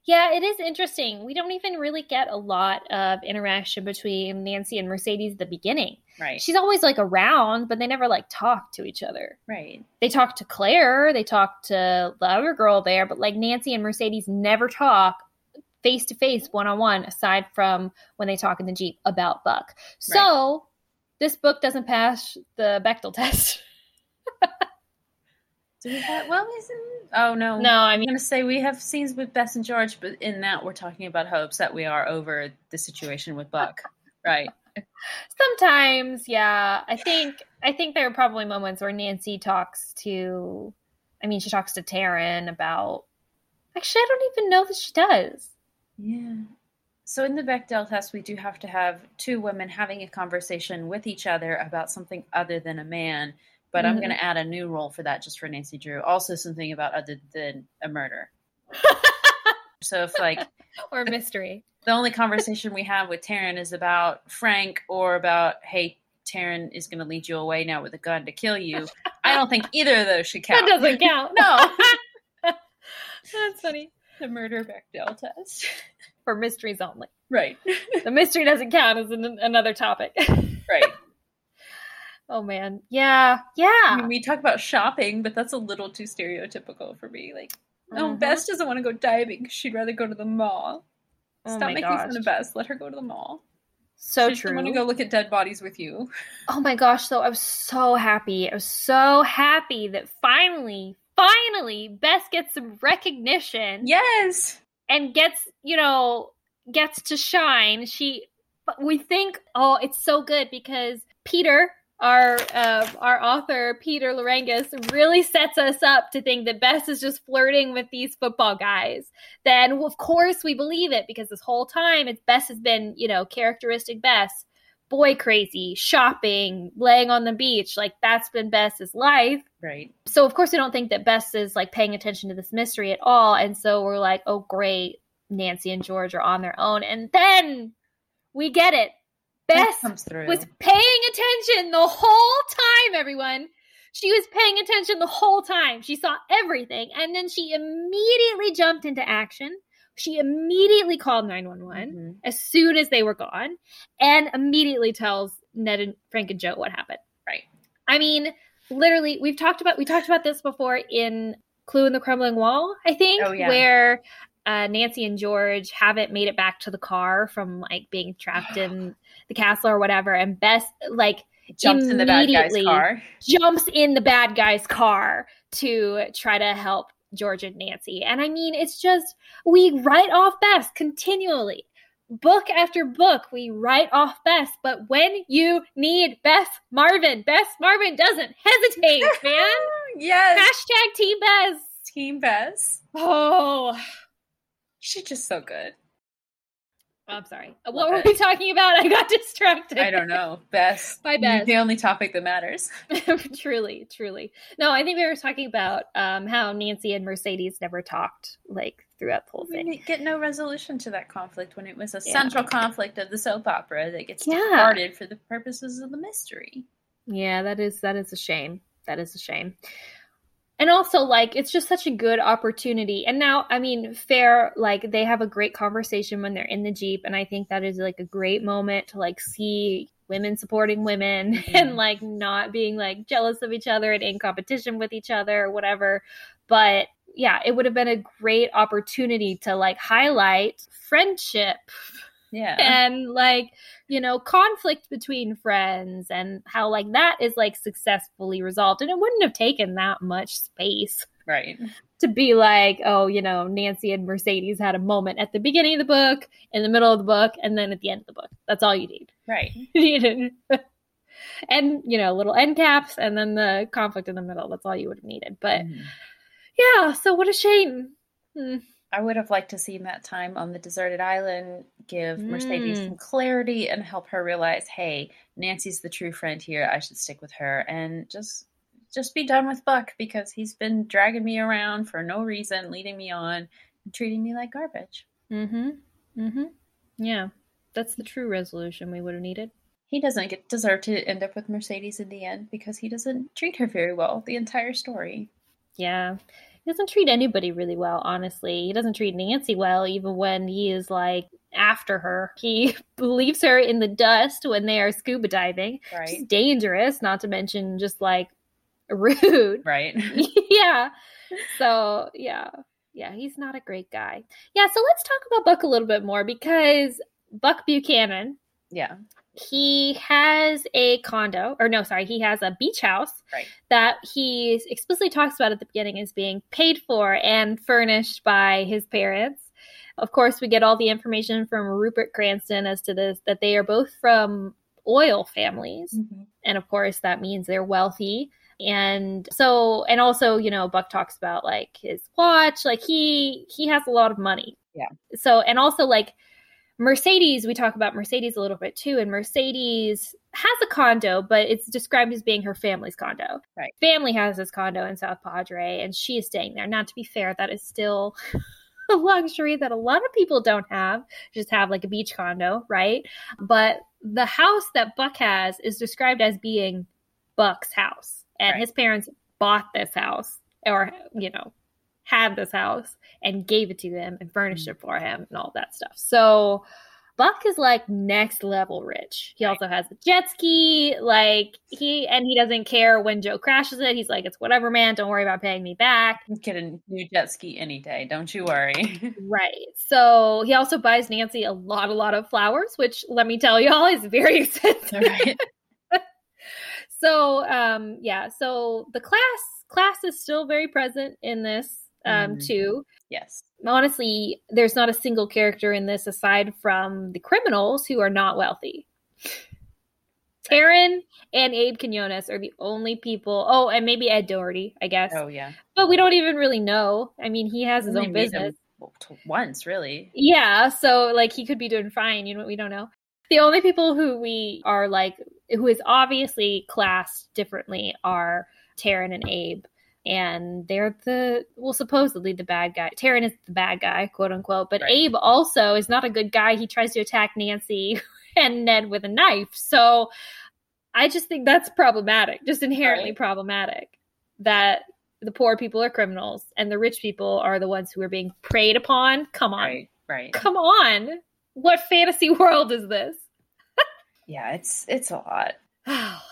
Yeah, it is interesting. We don't even really get a lot of interaction between Nancy and Mercedes at the beginning. Right. She's always like around, but they never like talk to each other. right. They talk to Claire, they talk to the other girl there, but like Nancy and Mercedes never talk face to face, one on one, aside from when they talk in the Jeep about Buck. So this book doesn't pass the Bechdel test. Do we have well isn't oh no. no, I I'm gonna say we have scenes with Bess and George, but in that we're talking about how upset we are over the situation with Buck. right. sometimes yeah i think i think there are probably moments where nancy talks to i mean she talks to taryn about actually i don't even know that she does Yeah. So in the Bechdel test, we do have to have two women having a conversation with each other about something other than a man. But I'm Mhm. going to add a new role for that just for Nancy Drew. Also, something about other than a murder. so if like or mystery the only conversation we have with Taryn is about Frank or about hey Taryn is going to lead you away now with a gun to kill you. I don't think either of those should count. that doesn't count No. that's funny the murder Bechdel test. For mysteries only Right. the mystery doesn't count as an, another topic Right. oh man yeah I yeah mean, we talk about shopping, but that's a little too stereotypical for me. Like, oh, Mhm. Bess doesn't want to go diving because she'd rather go to the mall. Oh Stop making fun gosh. of Bess. Let her go to the mall. so she doesn't want to go look at dead bodies with you. Oh my gosh, though, I was so happy. I was so happy that finally, finally, Bess gets some recognition Yes. And gets, you know, gets to shine. She, we think, oh, it's so good because Peter, our uh, our author Peter Lerangis, really sets us up to think that Bess is just flirting with these football guys. Then, of course, we believe it because this whole time, it's Bess has been, you know, characteristic Bess boy crazy, shopping, laying on the beach. Like that's been Bess's life. Right. So of course we don't think that Bess is like paying attention to this mystery at all. And so we're like, oh great, Nancy and George are on their own. And then we get it. Bess Bess comes through. was paying attention the whole time, everyone. She was paying attention the whole time. She saw everything. And then she immediately jumped into action. She immediately called 911 Mhm. as soon as they were gone and immediately tells Ned and Frank and Joe what happened. Right. I mean, literally, we've talked about we talked about this before in Clue in the Crumbling Wall, I think, Oh, yeah. where uh, Nancy and George haven't made it back to the car from like being trapped in the castle or whatever, and Bess like Jumps in the bad guy's car. jumps in the bad guy's car to try to help George and Nancy. And I mean, it's just, we write off Bess continually. Book after book, we write off Bess. But when you need Bess Marvin, Bess Marvin doesn't hesitate, man. yes. Hashtag Team Bess. Team Bess. Oh, She's just so good. I'm sorry. What were we talking about? I got distracted. I don't know. Bess. Bye, Bess. The only topic that matters. truly, truly. No, I think we were talking about um, how Nancy and Mercedes never talked like throughout the whole thing. didn't get no resolution to that conflict when it was a Yeah. central conflict of the soap opera that gets Yeah. discarded for the purposes of the mystery. Yeah, that is that is a shame. That is a shame. And also, like, it's just such a good opportunity. And now, I mean, fair, like, they have a great conversation when they're in the Jeep. And I think that is like a great moment to like see women supporting women Mhm. and like not being like jealous of each other and in competition with each other or whatever. But yeah, it would have been a great opportunity to like highlight friendship Yeah. and like you know conflict between friends and how like that is like successfully resolved and it wouldn't have taken that much space right. to be like oh you know nancy and mercedes had a moment at the beginning of the book in the middle of the book and then at the end of the book that's all you need Right. you didn't and you know little end caps and then the conflict in the middle that's all you would have needed but Mhm. yeah so what a shame Hmm. I would have liked to see that time on the deserted island give Mercedes Mm. some clarity and help her realize, hey, Nancy's the true friend here. I should stick with her and just just be done with Buck because he's been dragging me around for no reason, leading me on, and treating me like garbage. mm-hmm mm-hmm yeah that's the true resolution we would have needed He doesn't get deserve to end up with Mercedes in the end because he doesn't treat her very well the entire story. Yeah. He doesn't treat anybody really well, honestly. He doesn't treat Nancy well, even when he is like after her. He leaves her in the dust when they are scuba diving. Right. dangerous, not to mention just like rude. Right. yeah. So, yeah. Yeah, he's not a great guy. Yeah, so let's talk about Buck a little bit more because Buck Buchanan, yeah. He has a condo or no sorry he has a beach house Right. that he explicitly talks about at the beginning as being paid for and furnished by his parents of course we get all the information from rupert cranston as to this that they are both from oil families Mm-hmm. and of course that means they're wealthy and so and also you know buck talks about like his watch like he he has a lot of money Yeah. so and also like mercedes we talk about mercedes a little bit too and mercedes has a condo but it's described as being her family's condo Right. family has this condo in south padre and she is staying there now to be fair that is still a luxury that a lot of people don't have just have like a beach condo right but the house that buck has is described as being buck's house and Right. his parents bought this house or you know had this house and gave it to him and furnished it for him and all that stuff so buck is like next level rich he also has a jet ski like he and he doesn't care when joe crashes it he's like it's whatever man don't worry about paying me back Get a new jet ski any day. Don't you worry. Right. So he also buys Nancy a lot, a lot of flowers, which let me tell y'all is very expensive. right. So um yeah, so the class class is still very present in this um Mhm. too. Yes. Honestly, there's not a single character in this aside from the criminals who are not wealthy. Taryn and Abe Quinones are the only people. Oh, and maybe Ed Doherty, I guess. Oh yeah. But we don't even really know. I mean, he has his own business. them, well, t- once, really. Yeah, so like he could be doing fine, you know, we don't know. The only people who we are like who is obviously classed differently are Taryn and Abe. And they're the well, supposedly the bad guy. Taryn is the bad guy, quote unquote. But Right. Abe also is not a good guy. He tries to attack Nancy and Ned with a knife. So I just think that's problematic, just inherently Right. problematic. That the poor people are criminals and the rich people are the ones who are being preyed upon. Come on. Right. Right. Come on. What fantasy world is this? Yeah, it's it's a lot.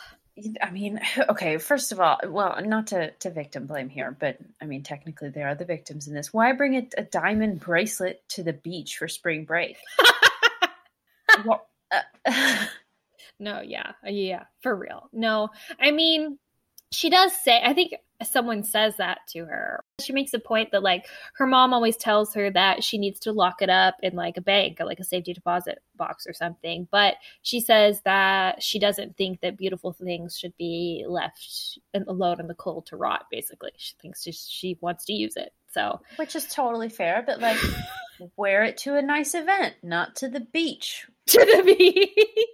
I mean, okay, first of all, well, not to, to victim blame here, but I mean, technically they are the victims in this. Why bring a, a diamond bracelet to the beach for spring break? well, uh, No, yeah. Yeah, for real. No. I mean, she does say I think someone says that to her. She makes a point that like her mom always tells her that she needs to lock it up in like a bank or like a safety deposit box or something. But she says that she doesn't think that beautiful things should be left alone in the cold to rot. Basically, she thinks she, she wants to use it. So, which is totally fair, but like wear it to a nice event, not to the beach. To the beach.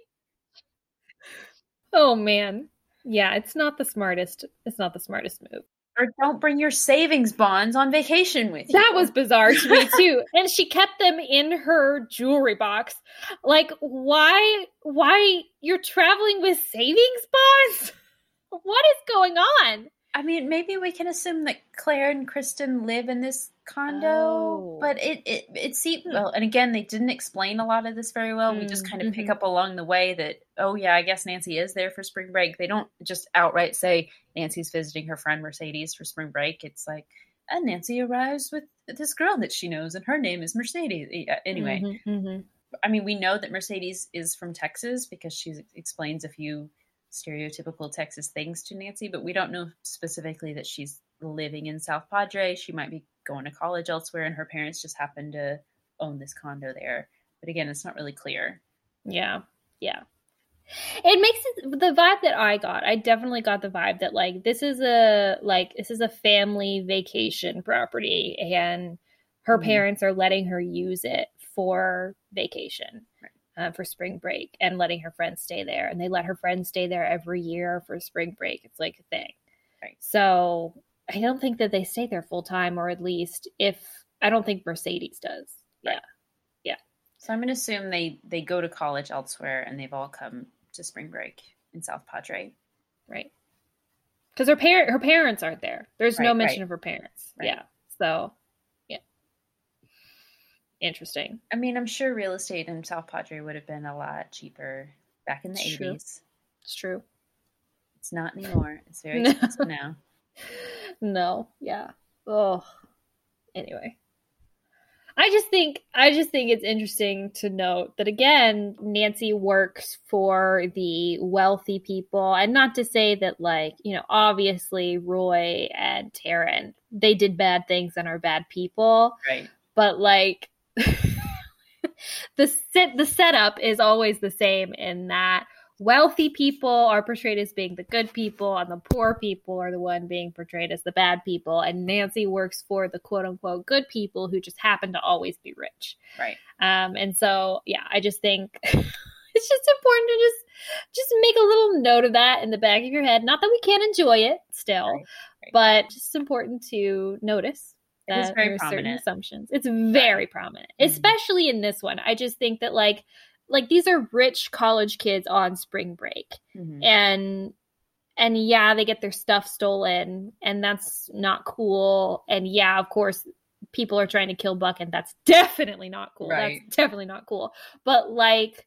oh man. Yeah, it's not the smartest. It's not the smartest move. Or don't bring your savings bonds on vacation with you. That was bizarre to me too. and she kept them in her jewelry box. Like, why? Why you're traveling with savings bonds? What is going on? I mean, maybe we can assume that Claire and Kristen live in this condo, oh. but it it it seemed well. And again, they didn't explain a lot of this very well. Mm, we just kind of mm-hmm. pick up along the way that oh yeah, I guess Nancy is there for spring break. They don't just outright say Nancy's visiting her friend Mercedes for spring break. It's like and Nancy arrives with this girl that she knows, and her name is Mercedes. Yeah, anyway, mm-hmm, mm-hmm. I mean, we know that Mercedes is from Texas because she explains a few stereotypical Texas things to Nancy, but we don't know specifically that she's living in South Padre. She might be going to college elsewhere, and her parents just happen to own this condo there. But again, it's not really clear. Yeah, yeah. It makes it the vibe that I got. I definitely got the vibe that like this is a like this is a family vacation property, and her mm-hmm. parents are letting her use it for vacation. Right uh, for spring break and letting her friends stay there. And they let her friends stay there every year for spring break. It's like a thing. Right. So I don't think that they stay there full time, or at least if I don't think Mercedes does. Right. Yeah. Yeah. So I'm going to assume they they go to college elsewhere and they've all come to spring break in South Padre. Right. Because her parent her parents aren't there. There's right, no mention right. of her parents. Yeah. So yeah, interesting. I mean, I'm sure real estate in South Padre would have been a lot cheaper back in the it's 80s. True. It's true. It's not anymore. It's very expensive now. No, yeah. Oh. Anyway. I just think I just think it's interesting to note that again, Nancy works for the wealthy people, and not to say that like you know, obviously Roy and Taryn they did bad things and are bad people, right? But like the set the setup is always the same in that wealthy people are portrayed as being the good people and the poor people are the one being portrayed as the bad people and nancy works for the quote unquote good people who just happen to always be rich right um and so yeah i just think it's just important to just just make a little note of that in the back of your head not that we can't enjoy it still right. Right. but just important to notice that very prominent. assumptions. It's very prominent, mm-hmm. especially in this one. I just think that like like these are rich college kids on spring break, mm-hmm. and and yeah, they get their stuff stolen, and that's not cool. And yeah, of course, people are trying to kill Buck, and that's definitely not cool. Right. That's definitely not cool. But like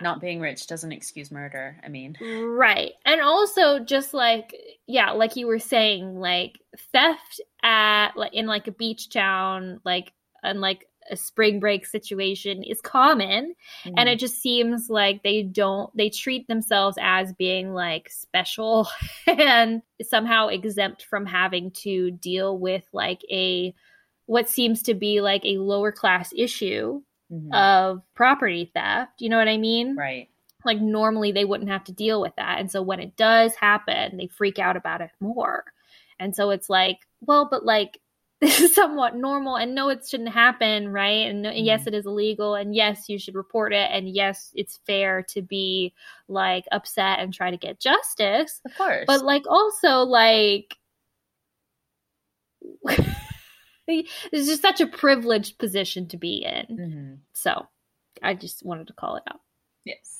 not being rich doesn't excuse murder. I mean, right. And also just like yeah, like you were saying, like theft at like in like a beach town, like and like a spring break situation is common mm. and it just seems like they don't they treat themselves as being like special and somehow exempt from having to deal with like a what seems to be like a lower class issue mm-hmm. of property theft. You know what I mean? Right. Like normally they wouldn't have to deal with that. And so when it does happen, they freak out about it more. And so it's like, well, but like this is somewhat normal and no it shouldn't happen right and, no, mm-hmm. yes it is illegal and yes you should report it and yes it's fair to be like upset and try to get justice of course but like also like this is just such a privileged position to be in. Mm-hmm. So I just wanted to call it out. Yes.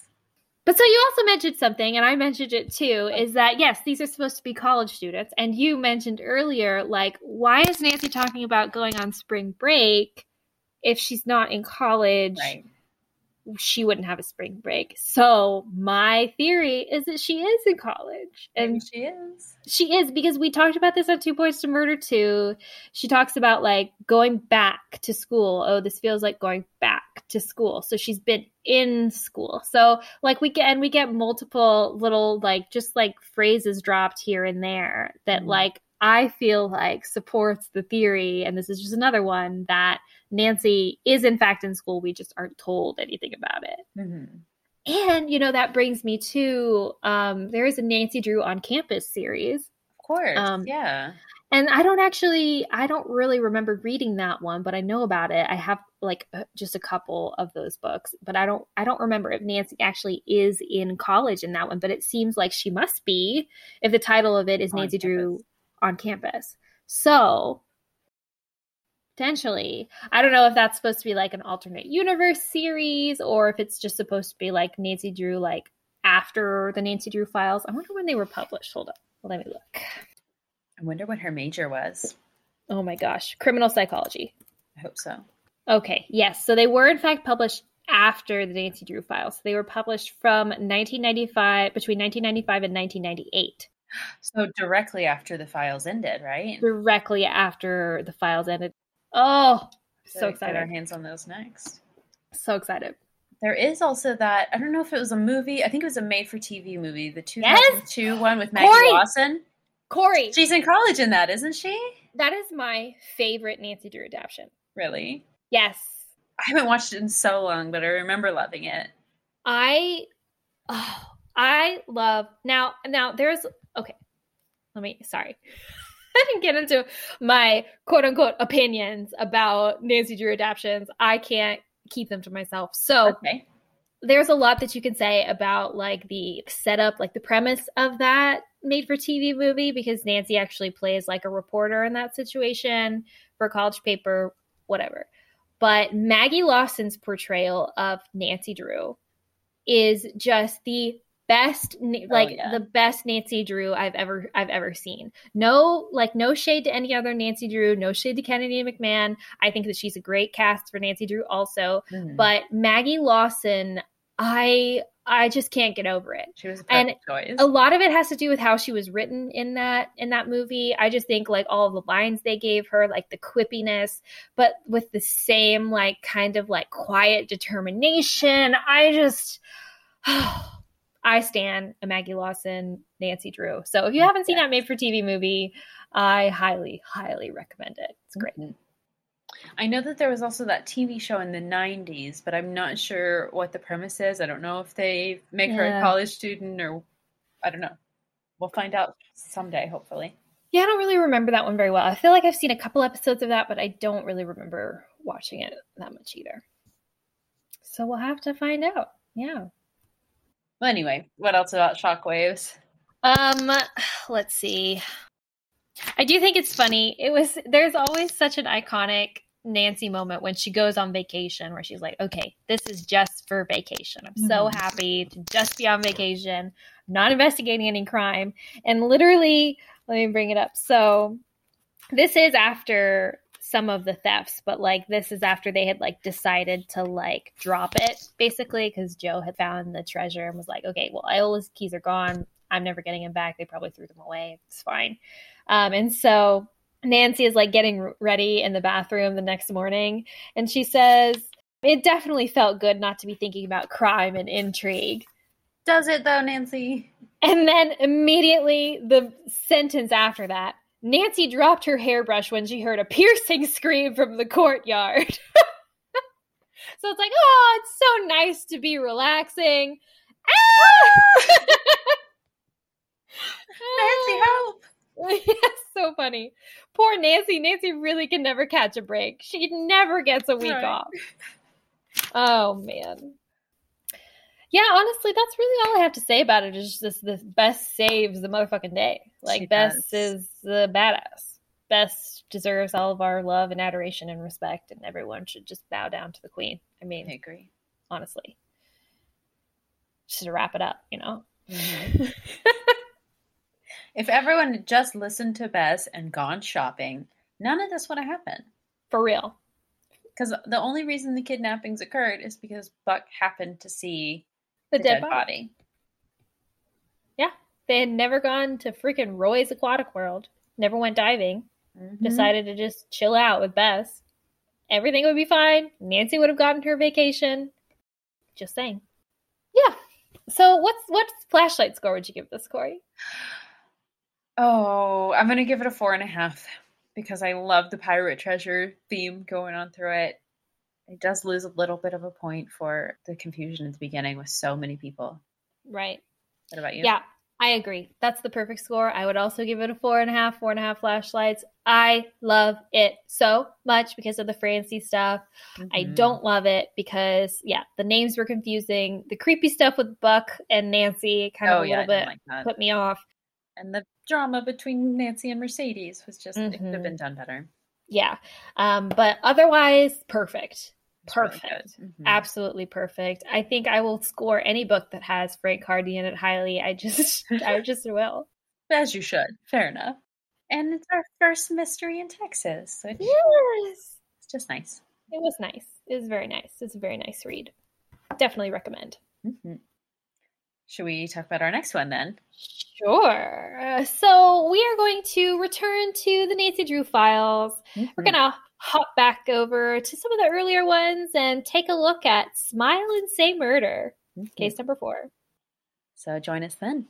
But so you also mentioned something, and I mentioned it too, is that yes, these are supposed to be college students. And you mentioned earlier, like, why is Nancy talking about going on spring break if she's not in college? Right she wouldn't have a spring break. So my theory is that she is in college. And Maybe she is. She is because we talked about this on Two Points to Murder too. She talks about like going back to school. Oh, this feels like going back to school. So she's been in school. So like we get and we get multiple little like just like phrases dropped here and there that Mhm. like I feel like supports the theory and this is just another one that Nancy is in fact in school. We just aren't told anything about it. Mhm. And you know that brings me to um there is a Nancy Drew on campus series. Of course. Um, yeah. And I don't actually, I don't really remember reading that one, but I know about it. I have like uh, just a couple of those books, but I don't, I don't remember if Nancy actually is in college in that one. But it seems like she must be if the title of it is On Nancy Drew on campus. So potentially, I don't know if that's supposed to be like an alternate universe series or if it's just supposed to be like Nancy Drew, like after the Nancy Drew files. I wonder when they were published. Hold up, let me look. I wonder what her major was. Oh my gosh, criminal psychology. I hope so. Okay, yes. So they were in fact published after the Nancy Drew files. They were published from 1995 between 1995 and 1998, So directly after the files ended, right? directly after the files ended. Oh, so So get our hands on those next. So excited. There is also that I don't know if it was a movie. I think it was a made-for-TV movie, the 2002 one with Maggie Corey! Lawson. Corey, She's in college in that, isn't she? that is my favorite Nancy Drew adaptation. Really? Yes. I haven't watched it in so long, but I remember loving it. I oh, I love now now there's okay. Let me sorry. I didn't get into my quote unquote opinions about Nancy Drew adaptations. I can't keep them to myself. So Okay. there's a lot that you can say about like the setup, like the premise of that made for TV movie because Nancy actually plays like a reporter in that situation for college paper, whatever. But Maggie Lawson's portrayal of Nancy Drew is just the best like yeah. the best Nancy Drew I've ever I've ever seen. No like no shade to any other Nancy Drew, no shade to Kennedy McMann. I think that she's a great cast for Nancy Drew also, Mhm. but Maggie Lawson I I just can't get over it. She was a and choice. a lot of it has to do with how she was written in that in that movie. I just think like all of the lines they gave her like the quippiness but with the same like kind of like quiet determination. I just i stand a maggie lawson nancy drew. So if you haven't seen that made for tv movie i highly highly recommend it. It's great. Mhm. I know that there was also that TV show in the 90s, but I'm not sure what the premise is. I don't know if they make her a college student or I don't know. We'll find out someday, hopefully. yeah i don't really remember that one very well i feel like i've seen a couple episodes of that but i don't really remember watching it that much either so we'll have to find out yeah Well, anyway, what else about Shock Waves? Um, let's see. I do think it's funny. It was there's always such an iconic Nancy moment when she goes on vacation where she's like, "Okay, this is just for vacation. I'm so Mhm. happy to just be on vacation, not investigating any crime." And literally, let me bring it up. So, this is after some of the thefts, but like this is after they had like decided to like drop it basically because Joe had found the treasure and was like, okay, well, Iola's keys are gone. I'm never getting them back. They probably threw them away. It's fine. Um, and so Nancy is like getting ready in the bathroom the next morning, and she says, It definitely felt good not to be thinking about crime and intrigue. Does it though, Nancy? And then immediately the sentence after that Nancy dropped her hairbrush when she heard a piercing scream from the courtyard. so it's like, oh, it's so nice to be relaxing. Ah! Nancy, help! Yes, so funny. Poor Nancy. Nancy really can never catch a break. She never gets a week Right. off. Oh man. Yeah, honestly, that's really all I have to say about it. Is just this: the Bess saves the motherfucking day. Like She Bess does. is the badass. Bess deserves all of our love and adoration and respect, and everyone should just bow down to the queen. I mean, I agree. honestly, just to wrap it up, you know. Mm-hmm. If everyone had just listened to Bess and gone shopping, none of this would have happened. For real. Because the only reason the kidnappings occurred is because Buck happened to see The, the, dead, dead, body. body. Yeah. They had never gone to freaking Roy's Aquatic World, never went diving, Mhm. decided to just chill out with Bess. everything would be fine. Nancy would have gotten her vacation. Just saying. Yeah. So what's what flashlight score would you give this, Corey? Oh, I'm gonna give it a four and a half because I love the pirate treasure theme going on through it. It does lose a little bit of a point for the confusion at the beginning with so many people. Right. What about you? Yeah, I agree. That's the perfect score. I would also give it a four and a half, four and a half flashlights. I love it so much because of the Francie stuff. Mm-hmm. I don't love it because, yeah, the names were confusing. The creepy stuff with Buck and Nancy kind of oh, a yeah, little bit like put me off. And the drama between Nancy and Mercedes was just, mm-hmm. it could have been done better. Yeah. Um, but otherwise, perfect perfect. Really mm-hmm. Absolutely perfect. I think I will score any book that has Frank Hardy in it highly. I just I just will. As you should. Fair enough. And it's our first mystery in Texas. So yes. It's just nice. It was nice. It was very nice. It's a very nice read. Definitely recommend. Mm-hmm. Should we talk about our next one then? Sure. So we are going to return to the Nancy Drew files. Mm-hmm. We're going to hop back over to some of the earlier ones and take a look at Smile and Say Murder, mm-hmm. case number four. So join us then.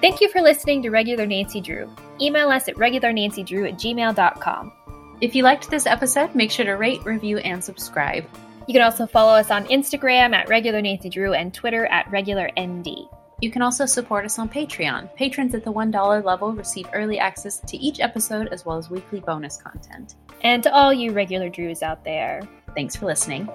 Thank you for listening to Regular Nancy Drew. Email us at regularnancydrew at gmail.com. If you liked this episode, make sure to rate, review, and subscribe. You can also follow us on Instagram at Regular Nancy Drew and Twitter at Regular ND. You can also support us on Patreon. Patrons at the $1 level receive early access to each episode as well as weekly bonus content. And to all you regular Drews out there, thanks for listening.